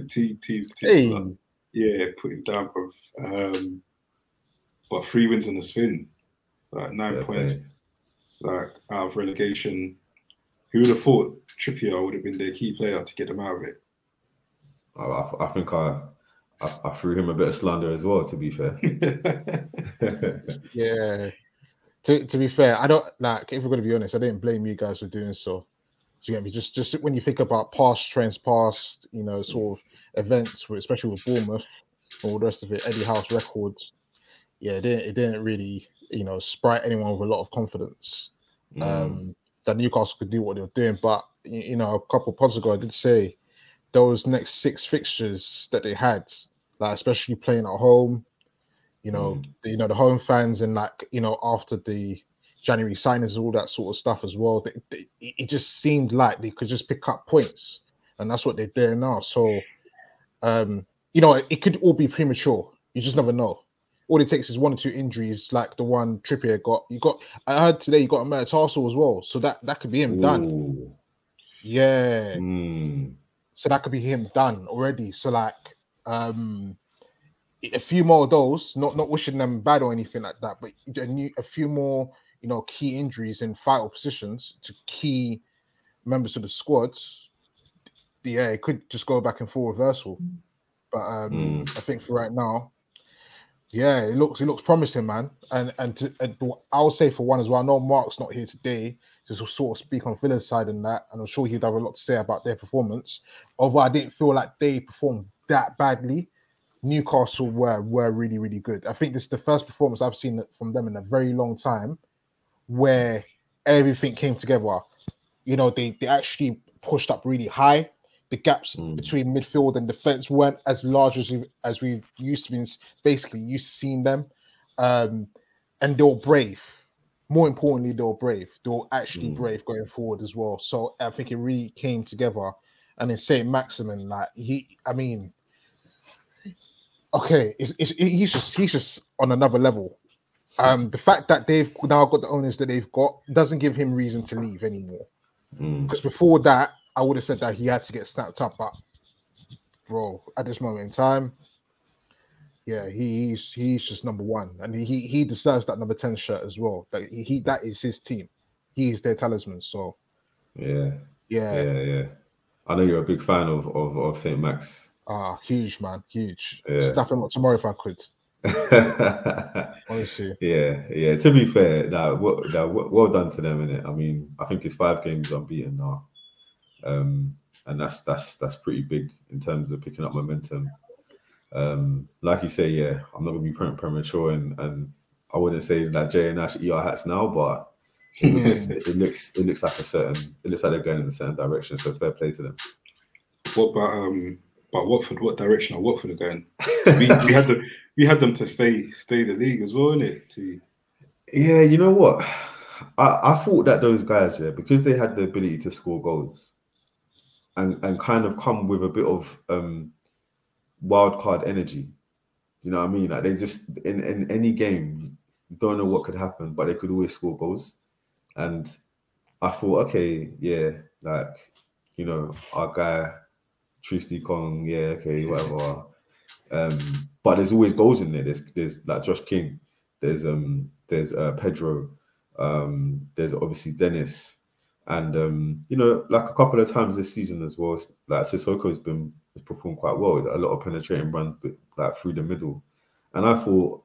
T T Hey. Yeah, put him down, bro. Um, what three wins and a spin, like nine Fair points, play. like out of relegation. Who would have thought Trippier would have been their key player to get them out of it? I, I, I think I, I I threw him a bit of slander as well. To be fair. yeah. To, to be fair, I don't like if we're gonna be honest, I didn't blame you guys for doing so. Do you get me? Just just when you think about past trends, past you know, sort of events, especially with Bournemouth, and all the rest of it. Eddie Howe's records. Yeah, it didn't, it didn't really, you know, sprite anyone with a lot of confidence Mm. um, that Newcastle could do what they were doing. But you know, a couple of pods ago, I did say those next six fixtures that they had, like especially playing at home, you know, Mm. the, you know the home fans and like you know after the January signings, all that sort of stuff as well. They, they, it it just seemed like they could just pick up points, and that's what they're doing now. So, um, you know, it, it could all be premature. You just never know. All it takes is one or two injuries, like the one Trippier got. You got. I heard today you got a metatarsal as well, so that that could be him done. Yeah, Mm. so that could be him done already. So like, um, a few more of those. Not not wishing them bad or anything like that, but a, new, a few more, you know, key injuries in vital positions to key members of the squad. Yeah, it could just go back and forth reversal. But um, Mm. I think for right now, yeah, it looks it looks promising, man. And and, to, and I'll say for one as well. I know Mark's not here today to sort of speak on Villa's side and that, and I'm sure he'd have a lot to say about their performance. Although I didn't feel like they performed that badly, Newcastle were were really really good. I think this is the first performance I've seen from them in a very long time, where everything came together. You know, they they actually pushed up really high. The gaps Mm. between midfield and defense weren't as large as we as we used to be. Basically, used to seeing them, um, and they were brave. More importantly, they were brave. They were actually Mm. brave going forward as well. So I think it really came together. And then Saint Maximin, like he, I mean, okay, it's, it's, he's just he's just on another level. Um, the fact that they've now got the owners that they've got doesn't give him reason to leave anymore. Mm. Because before that, I would have said that he had to get snapped up. But bro, at this moment in time, yeah, he, he's he's just number one, and he he deserves that number ten shirt as well. That he, he that is his team. He is their talisman. So Yeah, yeah, yeah, yeah. I know you're a big fan of of, of Saint Max. ah, huge man, huge. Yeah. Snap him up tomorrow if I could. Honestly, yeah, yeah. To be fair, now, well, now, well well done to them, innit? I mean, I think it's five games unbeaten now, um, and that's that's that's pretty big in terms of picking up momentum. Um, like you say, yeah, I'm not gonna be premature, and and I wouldn't say that Jay and Ash eat our hats now, but it looks it looks it looks like a certain it looks like they're going in a certain direction. So fair play to them. What about um about Watford? What direction are Watford going? We, we had them we had them to stay stay the league as well, innit? To Yeah, you know what? I, I thought that those guys, yeah, because they had the ability to score goals and and kind of come with a bit of um wild card energy. You know what I mean? Like they just in, in any game, you don't know what could happen, but they could always score goals. And I thought, okay, yeah, like you know, our guy Tristy Kong, yeah, okay, whatever. Um, but there's always goals in there. There's there's like Josh King, there's um there's uh, Pedro, um, there's obviously Dennis, and um, you know, like a couple of times this season as well, like Sissoko's been has performed quite well. A lot of penetrating runs, but like through the middle. And I thought,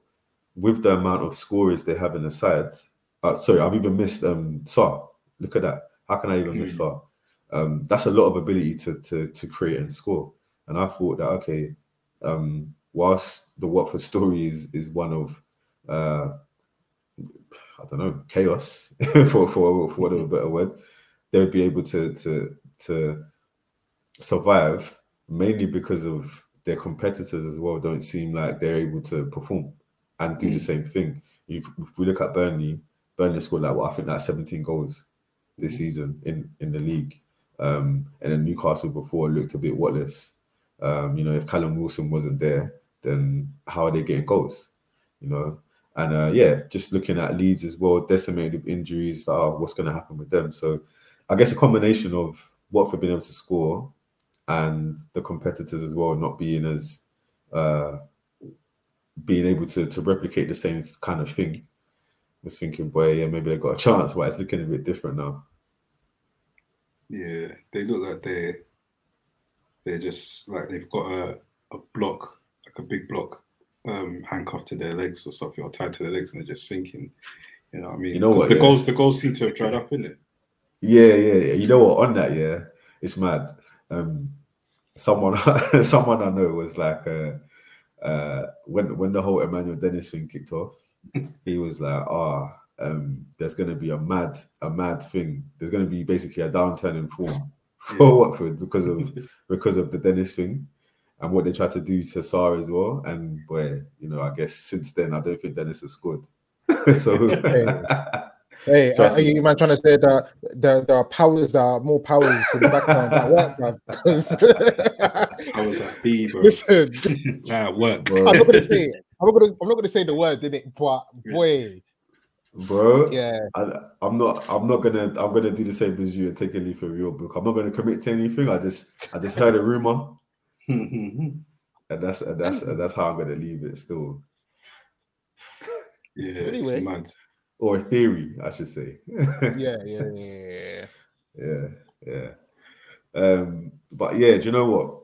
with the amount of scorers they have in the side, uh, sorry, I've even missed um Sarr. Look at that. How can I even miss Mm. Sarr? Um, that's a lot of ability to to to create and score. And I thought that okay, um, whilst the Watford story is is one of uh, I don't know chaos for for for whatever better word, they would be able to to to survive mainly because of their competitors as well. Don't seem like they're able to perform and do the same thing. If, if we look at Burnley, Burnley scored like what I think like 17 goals this season in in the league. Um, and then Newcastle before looked a bit whatless. Um, you know, if Callum Wilson wasn't there, then how are they getting goals? You know, and uh, yeah, just looking at Leeds as well, decimated with injuries. Oh, what's going to happen with them? So, I guess a combination of Watford being able to score and the competitors as well not being as uh, being able to to replicate the same kind of thing. I Was thinking, boy, yeah, maybe they got a chance, but it's looking a bit different now. yeah, they look like they're they're just like they've got a, a block, like a big block, um, handcuffed to their legs or something, or tied to their legs, and they're just sinking. You know what I mean? You know what, The yeah. goals, the goals seem to have dried up, innit? Yeah, yeah, yeah. You know what? On that, yeah, it's mad. Um, someone, someone I know was like, uh, uh, when when the whole Emmanuel Dennis thing kicked off, he was like, "Ah, um, there's going to be a mad a mad thing. There's going to be basically a downturn in form for Watford because of because of the Dennis thing." And what they tried to do to Sarr as well, and boy, you know, I guess since then I don't think Dennis has scored. so Hey, are, Trust are me. you man trying to say that there, there are powers that are more powers in the background that work, man? Because- I was like, B, bro. Listen, That work. Bro. I'm not gonna say it. I'm not gonna I'm not gonna say the word, did it? But boy, bro, yeah, I, I'm not. I'm not gonna. I'm gonna do the same as you and take a leaf from your book. I'm not gonna commit to anything. I just. I just heard a rumor, yeah, and that's and that's and that's how I'm gonna leave it. Still, yeah, Anyway. mad. or theory, I should say. yeah, yeah, yeah, yeah. yeah, yeah. Um, but yeah, do you know what?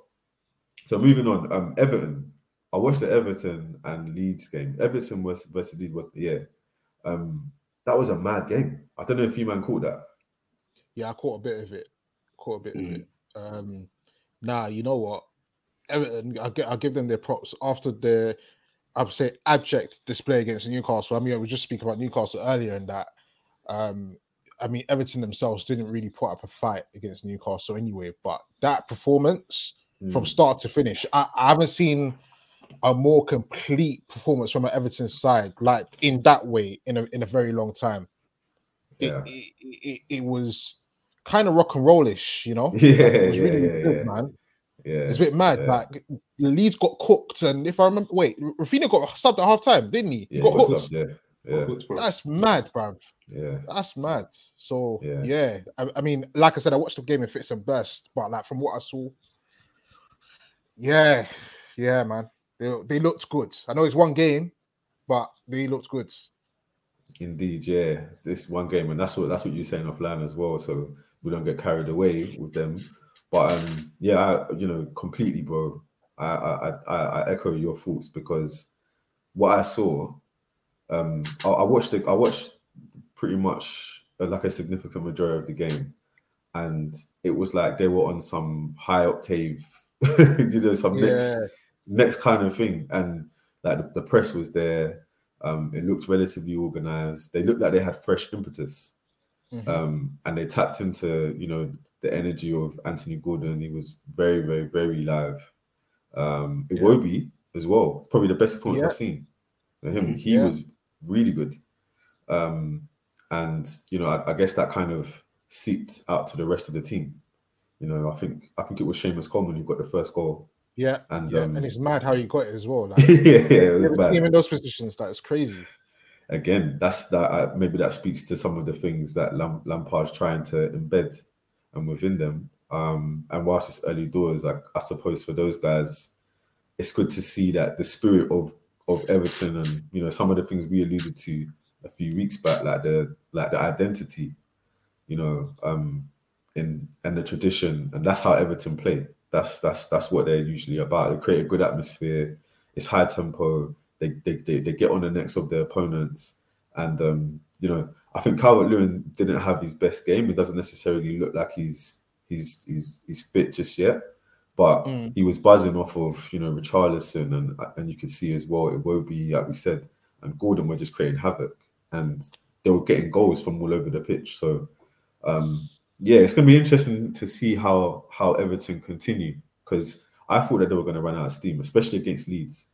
So moving on, um, Everton. I watched the Everton and Leeds game. Everton was versus Leeds was yeah. Um, that was a mad game. I don't know if you man caught that. Yeah, I caught a bit of it. Caught a bit Mm. of it. Um, nah, you know what? Everton, I get, I give them their props after the, I would say, abject display against Newcastle. I mean, I was just speaking about Newcastle earlier, in that, um, I mean, Everton themselves didn't really put up a fight against Newcastle anyway. But that performance from Mm. start to finish, I, I haven't seen a more complete performance from an Everton side, like in that way, in a in a very long time. It, Yeah. it, it, it was kind of rock and rollish, you know. Yeah, Like, it was yeah, really yeah, good, yeah. man. Yeah, It's a bit mad. yeah. Like Leeds got cooked, and if I remember, wait, Raphinha got subbed at half time, didn't he? He yeah. got What's hooked. up? Yeah, yeah, That's mad, bruv. yeah. That's mad. So Yeah. yeah, I, I mean, like I said, I watched the game in fits and bursts, but like from what I saw, yeah, yeah, man, they they looked good. I know it's one game, but they looked good. Indeed, yeah. It's this one game, and that's what that's what you're saying offline as well. So we don't get carried away with them. But um, yeah, I, you know, completely, bro. I, I I I echo your thoughts because what I saw, um, I, I watched the, I watched pretty much uh, like a significant majority of the game, and it was like they were on some high octave, you know, some next Yeah. next kind of thing, and like the, the press was there. Um, it looked relatively organized. They looked like they had fresh impetus, Mhm. um, and they tapped into you know the energy of Anthony Gordon. He was very, very, very live. Um, Yeah. Iwobi as well, probably the best performance Yeah. I've seen. Him, Mhm. he Yeah. was really good, um, and you know I, I guess that kind of seeped out to the rest of the team. You know, I think I think it was Seamus Coleman who got the first goal, Yeah, and yeah, um, and it's mad how you got it as well. Like, yeah, yeah, it was every bad. team in those positions, that's crazy. again, that's that. Uh, maybe that speaks to some of the things that Lam- Lampard's trying to embed and within them. Um, and whilst it's early doors, like I suppose for those guys, it's good to see that the spirit of of Everton and you know some of the things we alluded to a few weeks back, like the like the identity, you know, um, in and the tradition, and that's how Everton play. That's that's that's what they're usually about. They create a good atmosphere. It's high tempo. They they they, they get on the necks of their opponents, and um, you know, I think Calvert Lewin didn't have his best game. It doesn't necessarily look like he's he's he's he's fit just yet, but Mm. he was buzzing off of you know Richarlison, and and you can see as well it will be like we said, and Gordon were just creating havoc, and they were getting goals from all over the pitch. So um, yeah, it's going to be interesting to see how how Everton continue because I thought that they were going to run out of steam, especially against Leeds,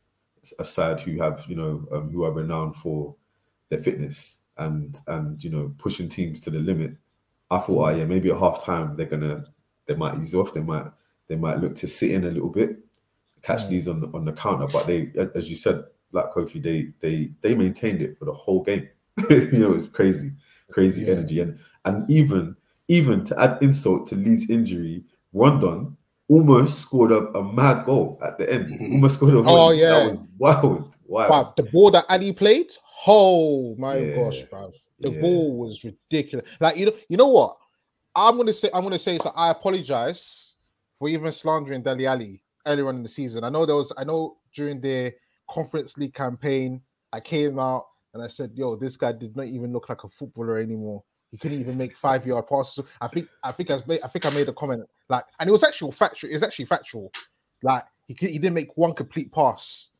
a side who have you know um, who are renowned for their fitness and and you know pushing teams to the limit. I thought, oh yeah, maybe at half time they're gonna they might ease off, they might they might look to sit in a little bit, catch Mm. these on the, on the counter. But they, as you said, like Kofi, they they they maintained it for the whole game. you know, it's crazy, crazy Yeah. energy, and and even even to add insult to Leeds' injury, Rondon almost scored a, a mad goal at the end. Mhm. Almost scored a Oh, yeah. that was wild, wild. But the ball that Alli played, oh my Yeah. gosh, bro. The Yeah. ball was ridiculous. Like you know, you know what? I'm gonna say I'm gonna say so I apologize for even slandering Dele Alli earlier on in the season. I know there was I know during the conference league campaign, I came out and I said, yo, this guy did not even look like a footballer anymore. He couldn't even make five yard passes. I think I think I made I think I made a comment like and it was actual factual, it's actually factual. Like he, could- he didn't make one complete pass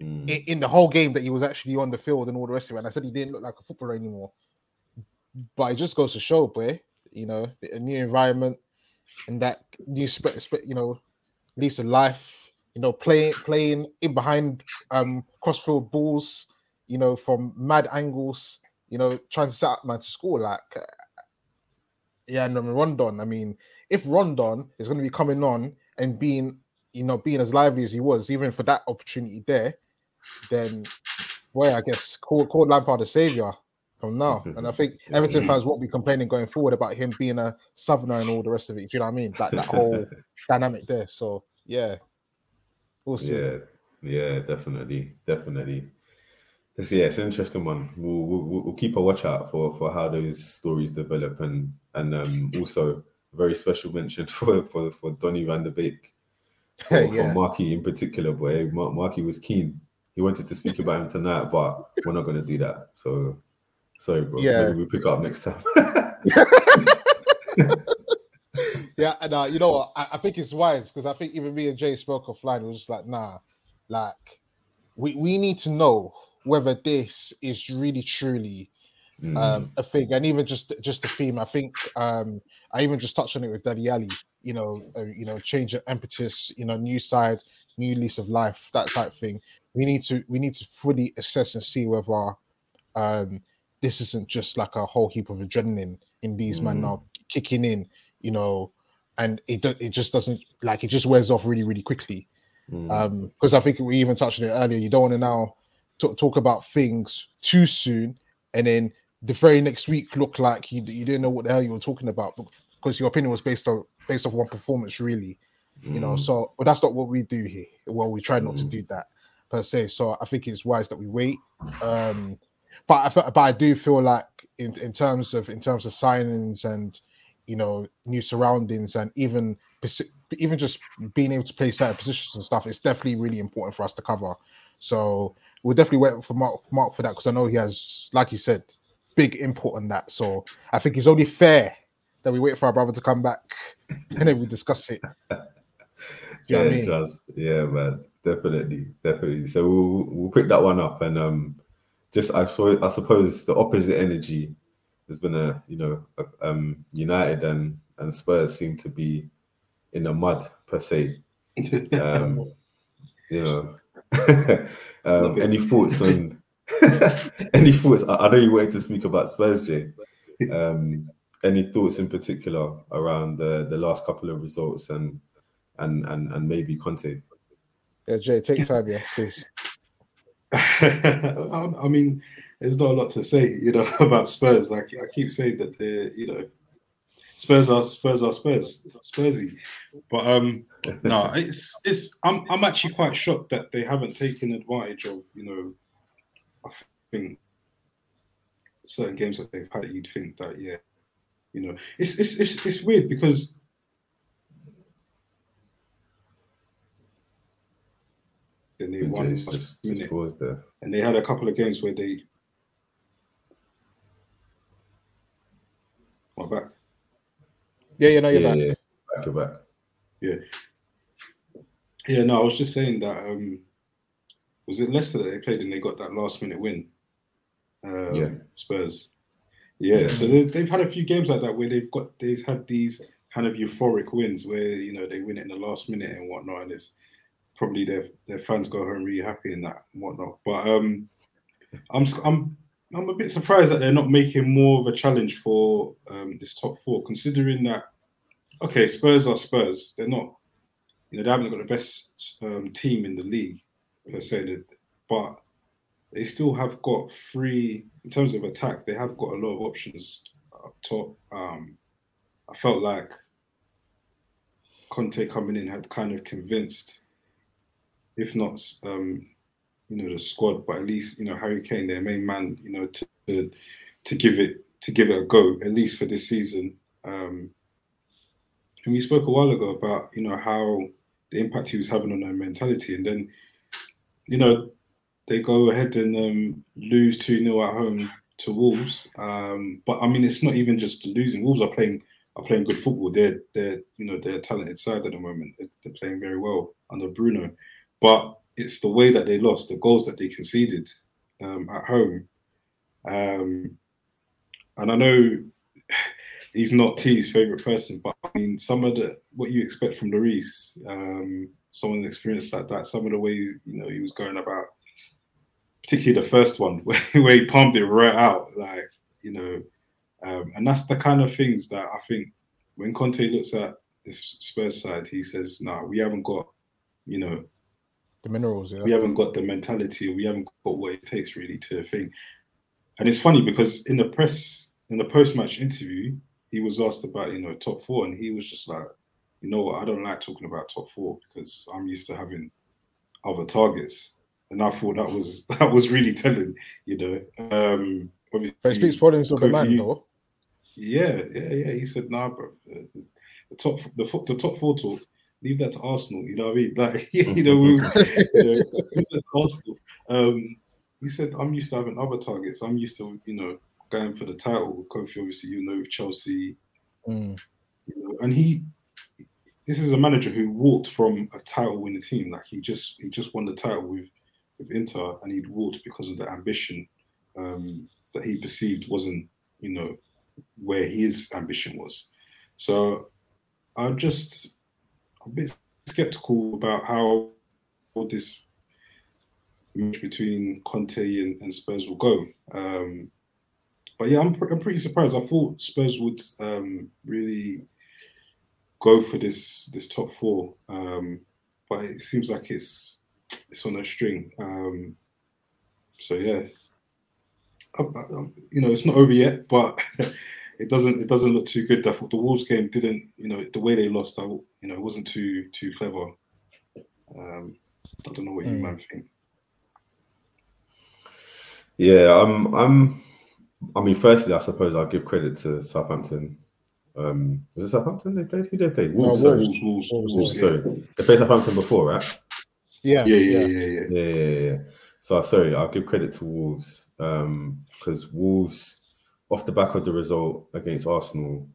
Mm. in, in the whole game that he was actually on the field and all the rest of it. And I said he didn't look like a footballer anymore. But it just goes to show, boy, you know, a new environment and that new spe- spe- you know, lease of life, you know, playing playing in behind um crossfield balls, you know, from mad angles, you know, trying to set up man to score like uh, yeah, and Rondon. I mean, if Rondon is going to be coming on and being, you know, being as lively as he was, even for that opportunity there, then, boy, I guess call call Lampard a savior from now. And I think Everton fans won't be complaining going forward about him being a southerner and all the rest of it. Do you know what I mean? Like that whole dynamic there. So yeah, we'll see. Yeah, yeah, definitely, definitely. It's, yeah, it's an interesting one. We'll, we'll we'll keep a watch out for for how those stories develop, and and um, also very special mention for for for Donny Van de Beek, for, Yeah. for Marky in particular. Boy, Mar- Marky was keen. He wanted to speak about him tonight, but we're not going to do that. So sorry, bro. Yeah. Maybe we'll pick up next time. Yeah, and uh, you know what? I, I think it's wise because I think even me and Jay spoke offline. We was just like, nah, like we we need to know whether this is really truly Mm. um, a thing, and even just just the theme. I think um, I even just touched on it with Dele Alli. You know, uh, you know, change of impetus. You know, new side, new lease of life, that type of thing. We need to we need to fully assess and see whether um, this isn't just like a whole heap of adrenaline in these men Mm. now kicking in. You know, and it do- it just doesn't like it just wears off really really quickly Mm. um because i think we even touched on it earlier you don't want to now t- talk about things too soon and then the very next week look like you, you didn't know what the hell you were talking about because your opinion was based on based off one performance really you know Mm. so but that's not what we do here well we try not to Mm. do that per se so i think it's wise that we wait. Um but i but i do feel like in, in terms of in terms of signings and you know new surroundings and even even just being able to play certain positions and stuff it's definitely really important for us to cover. So we'll definitely wait for mark mark for that because i know he has like you said big input on that. So i think it's only fair that we wait for our brother to come back and then we discuss it. Do you know what I yeah, mean? Yeah, man. Definitely, definitely. So we'll we'll pick that one up, and um, just I saw I suppose the opposite energy has been a you know a- um United and and Spurs seem to be in the mud per se. Um, you know, um, any thoughts on any thoughts? I, I know you wanted to speak about Spurs, Jay. Um, any thoughts in particular around the the last couple of results and and and and maybe Conte? Yeah jay take time yeah please I, I mean, there's not a lot to say, you know, about Spurs. Like I keep saying that they're, you know, Spurs are Spurs are Spurs, Spursy. But um, no, it's it's. I'm I'm actually quite shocked that they haven't taken advantage of, you know, I think certain games that they've had. You'd think that, yeah, you know, it's it's it's, it's weird because. Then they won Just, last just, minute just there. and they had a couple of games where they. My back. yeah you know you're Yeah, back yeah, back to back. Yeah, no, I was just saying that. um Was it Leicester that they played and they got that last minute win? Um, Yeah. Spurs. Yeah, Yeah. so they, they've had a few games like that where they've got they've had these kind of euphoric wins where you know they win it in the last minute and whatnot, and it's probably their their fans go home really happy in that and whatnot. But um, I'm I'm I'm a bit surprised that they're not making more of a challenge for um, this top four, considering that okay, Spurs are Spurs. They're not, you know, they haven't got the best um, team in the league per se, but they still have got three in terms of attack. They have got a lot of options up top. Um, I felt like Conte coming in had kind of convinced, if not, um, you know, the squad, but at least you know Harry Kane, their main man, you know, to to, to give it to give it a go at least for this season. Um, and we spoke a while ago about you know how the impact he was having on their mentality, and then you know they go ahead and um, lose two 0 at home to Wolves. Um, but I mean, it's not even just losing. Wolves are playing are playing good football. They're they're you know they're talented side at the moment. They're playing very well under Bruno, but it's the way that they lost, the goals that they conceded um, at home. Um, and I know he's not T's favorite person, but I mean, some of the what you expect from Lloris, um, someone experienced like that, some of the ways you know he was going about, particularly the first one where, where he pumped it right out, like you know, um, and that's the kind of things that I think when Conte looks at this Spurs side, he says, "No, nah, we haven't got, you know, the minerals. Yeah. We haven't got the mentality. We haven't got what it takes really to think." And it's funny because in the press, in the post-match interview, he was asked about you know top four, and he was just like, "You know what? I don't like talking about top four because I'm used to having other targets." And I thought that was that was really telling, you know. Um, obviously, but it speaks volumes of the man, though. Yeah, yeah, yeah. He said, "Nah, bro. The, the top, the, the top four talk. Leave that to Arsenal. You know what I mean? Like, you know, we, you know leave that to Arsenal." Um, he said, "I'm used to having other targets. I'm used to, you know, going for the title. Kofi, obviously, you know, with Chelsea, mm. you know, and he." This is a manager who walked from a title-winning team. Like he just he just won the title with with Inter, and he'd walked because of the ambition um, that he perceived wasn't, you know, where his ambition was. So I'm just a bit skeptical about how this match between Conte and, and Spurs will go. Um, but yeah, I'm, pr- I'm pretty surprised. I thought Spurs would um, really go for this this top four, um, but it seems like it's it's on a string. Um, so yeah, I, I, you know, it's not over yet, but it doesn't it doesn't look too good. The, the Wolves game didn't, you know, the way they lost, I, you know, it wasn't too too clever. Um, I don't know what mm. you man think. Yeah, I'm. I'm. I mean, firstly, I suppose I'll give credit to Southampton. Um, was it Southampton they played? Who they played? Wolves. No, Wolves, Wolves, Wolves, Wolves, yeah. Sorry, they played Southampton before, right? Yeah, yeah, yeah, yeah, yeah. yeah, yeah, yeah. So sorry, I'll give credit to Wolves because um, Wolves, off the back of the result against Arsenal,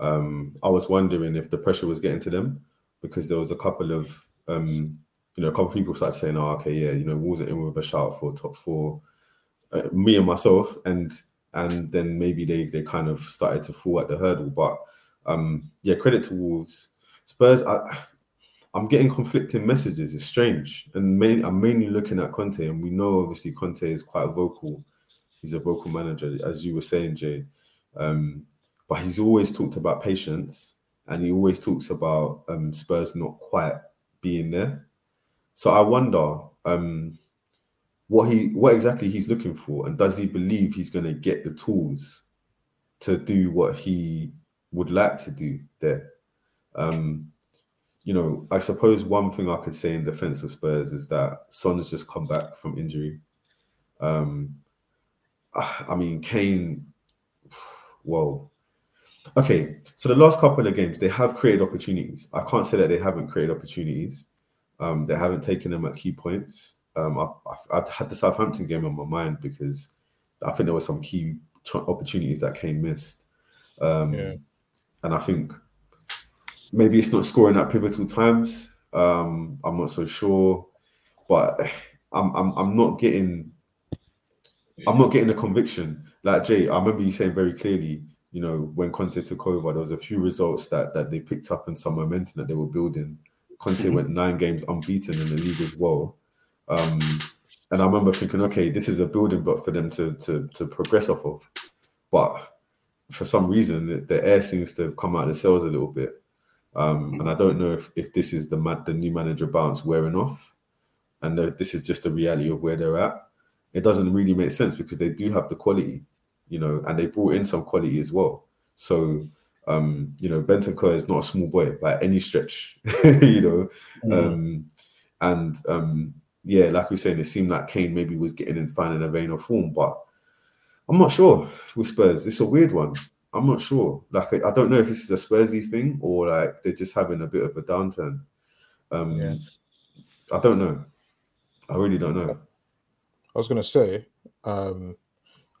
um, I was wondering if the pressure was getting to them because there was a couple of um, you know a couple of people started saying, "Oh, okay, yeah, you know, Wolves are in with a shout for top four. Uh, me and myself, and and then maybe they they kind of started to fall at the hurdle. But um, yeah, credit to Wolves. Spurs, I, I'm getting conflicting messages. It's strange, and main, I'm mainly looking at Conte, and we know obviously Conte is quite vocal. He's a vocal manager, as you were saying, Jay. Um, but he's always talked about patience, and he always talks about um, Spurs not quite being there. So I wonder um, what he, what exactly he's looking for, and does he believe he's going to get the tools to do what he would like to do there? Um, you know, I suppose one thing I could say in defense of Spurs is that Son has just come back from injury. Um, I mean, Kane, whoa. Okay, so the last couple of games, they have created opportunities. I can't say that they haven't created opportunities. Um, they haven't taken them at key points. Um, I, I had the Southampton game on my mind because I think there were some key opportunities that Kane missed. Um, yeah. And I think maybe it's not scoring at pivotal times. Um, I'm not so sure, but I'm I'm I'm not getting I'm not getting a conviction. Like Jay, I remember you saying very clearly, you know, when Conte took over, there was a few results that that they picked up and some momentum that they were building. Conte mm-hmm. went nine games unbeaten in the league as well. Um, and I remember thinking, okay, this is a building block for them to to to progress off of. But for some reason, the, the air seems to come out of the cells a little bit. Um, and I don't know if, if this is the mad the new manager bounce wearing off, and the, this is just the reality of where they're at. It doesn't really make sense because they do have the quality, you know, and they brought in some quality as well. So, um, you know, Bentancur is not a small boy by any stretch, you know, mm. um, and um, yeah, like we are saying, it seemed like Kane maybe was getting in finding a vein of form, but I'm not sure with Spurs. It's a weird one. I'm not sure. Like, I don't know if this is a Spursy thing or like they're just having a bit of a downturn. Um, yeah. I don't know. I really don't know. I was gonna say, um,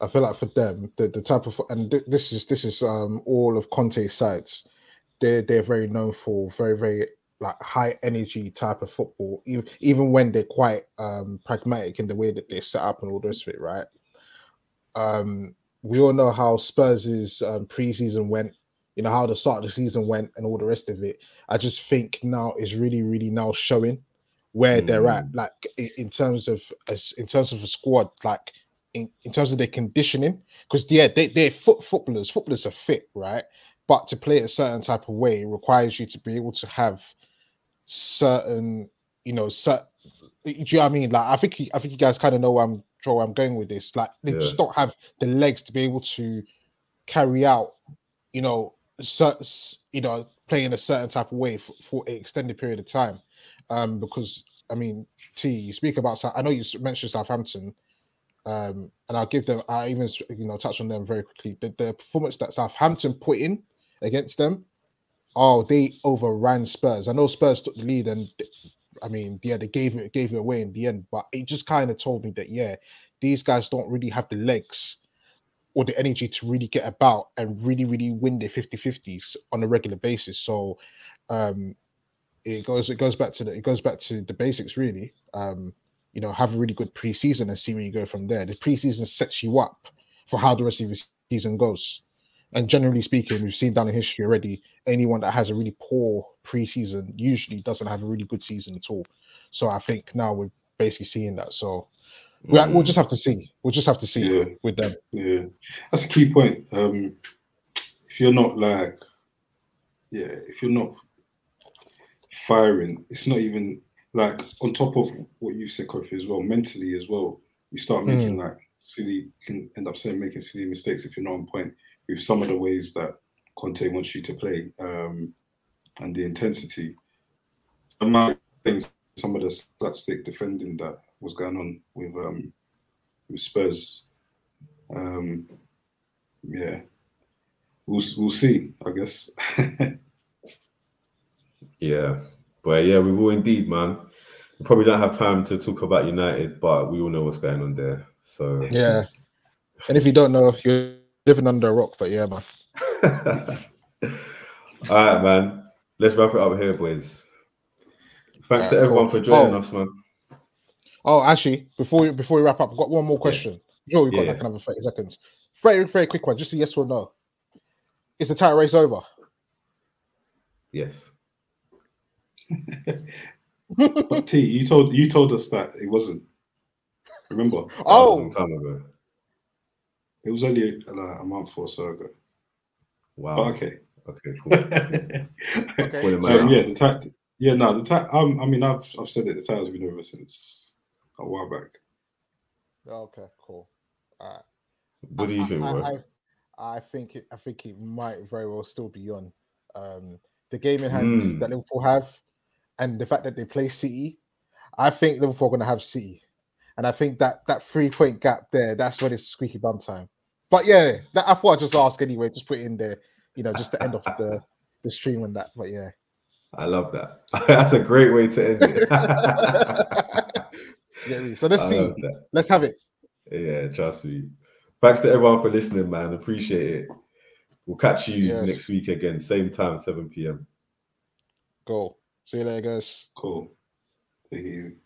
I feel like for them, the, the type of and th- this is this is um, all of Conte's sites. They're they're very known for very very like high energy type of football, even even when they're quite um pragmatic in the way that they set up and all rest of it, right? Um, we all know how Spurs' um, preseason went, you know how the start of the season went, and all the rest of it. I just think now is really, really now showing where they're at, mm. like in, terms of as in terms of a squad, like in, in terms of their conditioning. Because yeah, they they're foot footballers. Footballers are fit, right? But to play a certain type of way requires you to be able to have certain, you know, certain. Do you know what I mean? Like I think I think you guys kind of know where I'm where I'm going with this. Like they Yeah. just don't have the legs to be able to carry out, you know, certain, you know, playing a certain type of way for, for an extended period of time. Um, because I mean, T, you speak about. I know you mentioned Southampton, um, and I'll give them. I even you know touch on them very quickly. The, the performance that Southampton put in against them, oh, they overran Spurs. I know Spurs took the lead, and I mean, yeah, they gave it gave it away in the end, but it just kind of told me that yeah, these guys don't really have the legs or the energy to really get about and really, really win their 50-50s on a regular basis. So um it goes it goes back to the it goes back to the basics really. Um, you know, have a really good preseason and see where you go from there. The preseason sets you up for how the rest of the season goes. And generally speaking, we've seen down in history already, anyone that has a really poor preseason usually doesn't have a really good season at all. So I think now we're basically seeing that. So we, we'll just have to see. We'll just have to see Yeah. with them. Yeah, that's a key point. Um, if you're not like, yeah, if you're not firing, it's not even like on top of what you said, Kofi, as well. Mentally, as well, you start making like silly. Can end up saying making silly mistakes if you're not on point with some of the ways that Conte wants you to play um, and the intensity. And my things, some of the slapstick defending that was going on with um, with Spurs. Um, yeah, we'll we'll see. I guess. Yeah, but yeah, we will indeed, man. We probably don't have time to talk about United, but we all know what's going on there. So Yeah. And if you don't know, you're living under a rock, but yeah, man. All right, man. Let's wrap it up here, boys. Thanks to everyone cool. for joining Oh. us, man. Oh, actually, before we before we wrap up, I've got one more question. Sure, we've got Yeah. like another 30 seconds. Very, very quick one, just a yes or no. Is the title race over? Yes. But T, you told you told us that it wasn't. Remember, That was a Oh, long time ago. it was only like a month or so ago. Wow. But okay. Okay, cool. okay. Um, yeah, the tag. Yeah, no, the tag. Um, I mean, I've I've said it. The tag's been over since a while back. Okay, cool. All right. What do you I- think, I. I, I think it, I think it might very well still be on. Um, the game in hand Mm. that Liverpool have, and the fact that they play City, I think Liverpool are going to have City, and I think that that three point gap there, that's when it's squeaky bum time. But yeah, that, I thought I'd just ask anyway, just put it in there, you know, just to end off the the stream and that. But yeah, I love that. That's a great way to end it. yeah. So let's I see. Let's have it. Yeah, trust me. Thanks to everyone for listening, man. Appreciate it. We'll catch you Yes. next week again, same time, 7 p.m. Go. See you later, guys. Cool. Take it easy.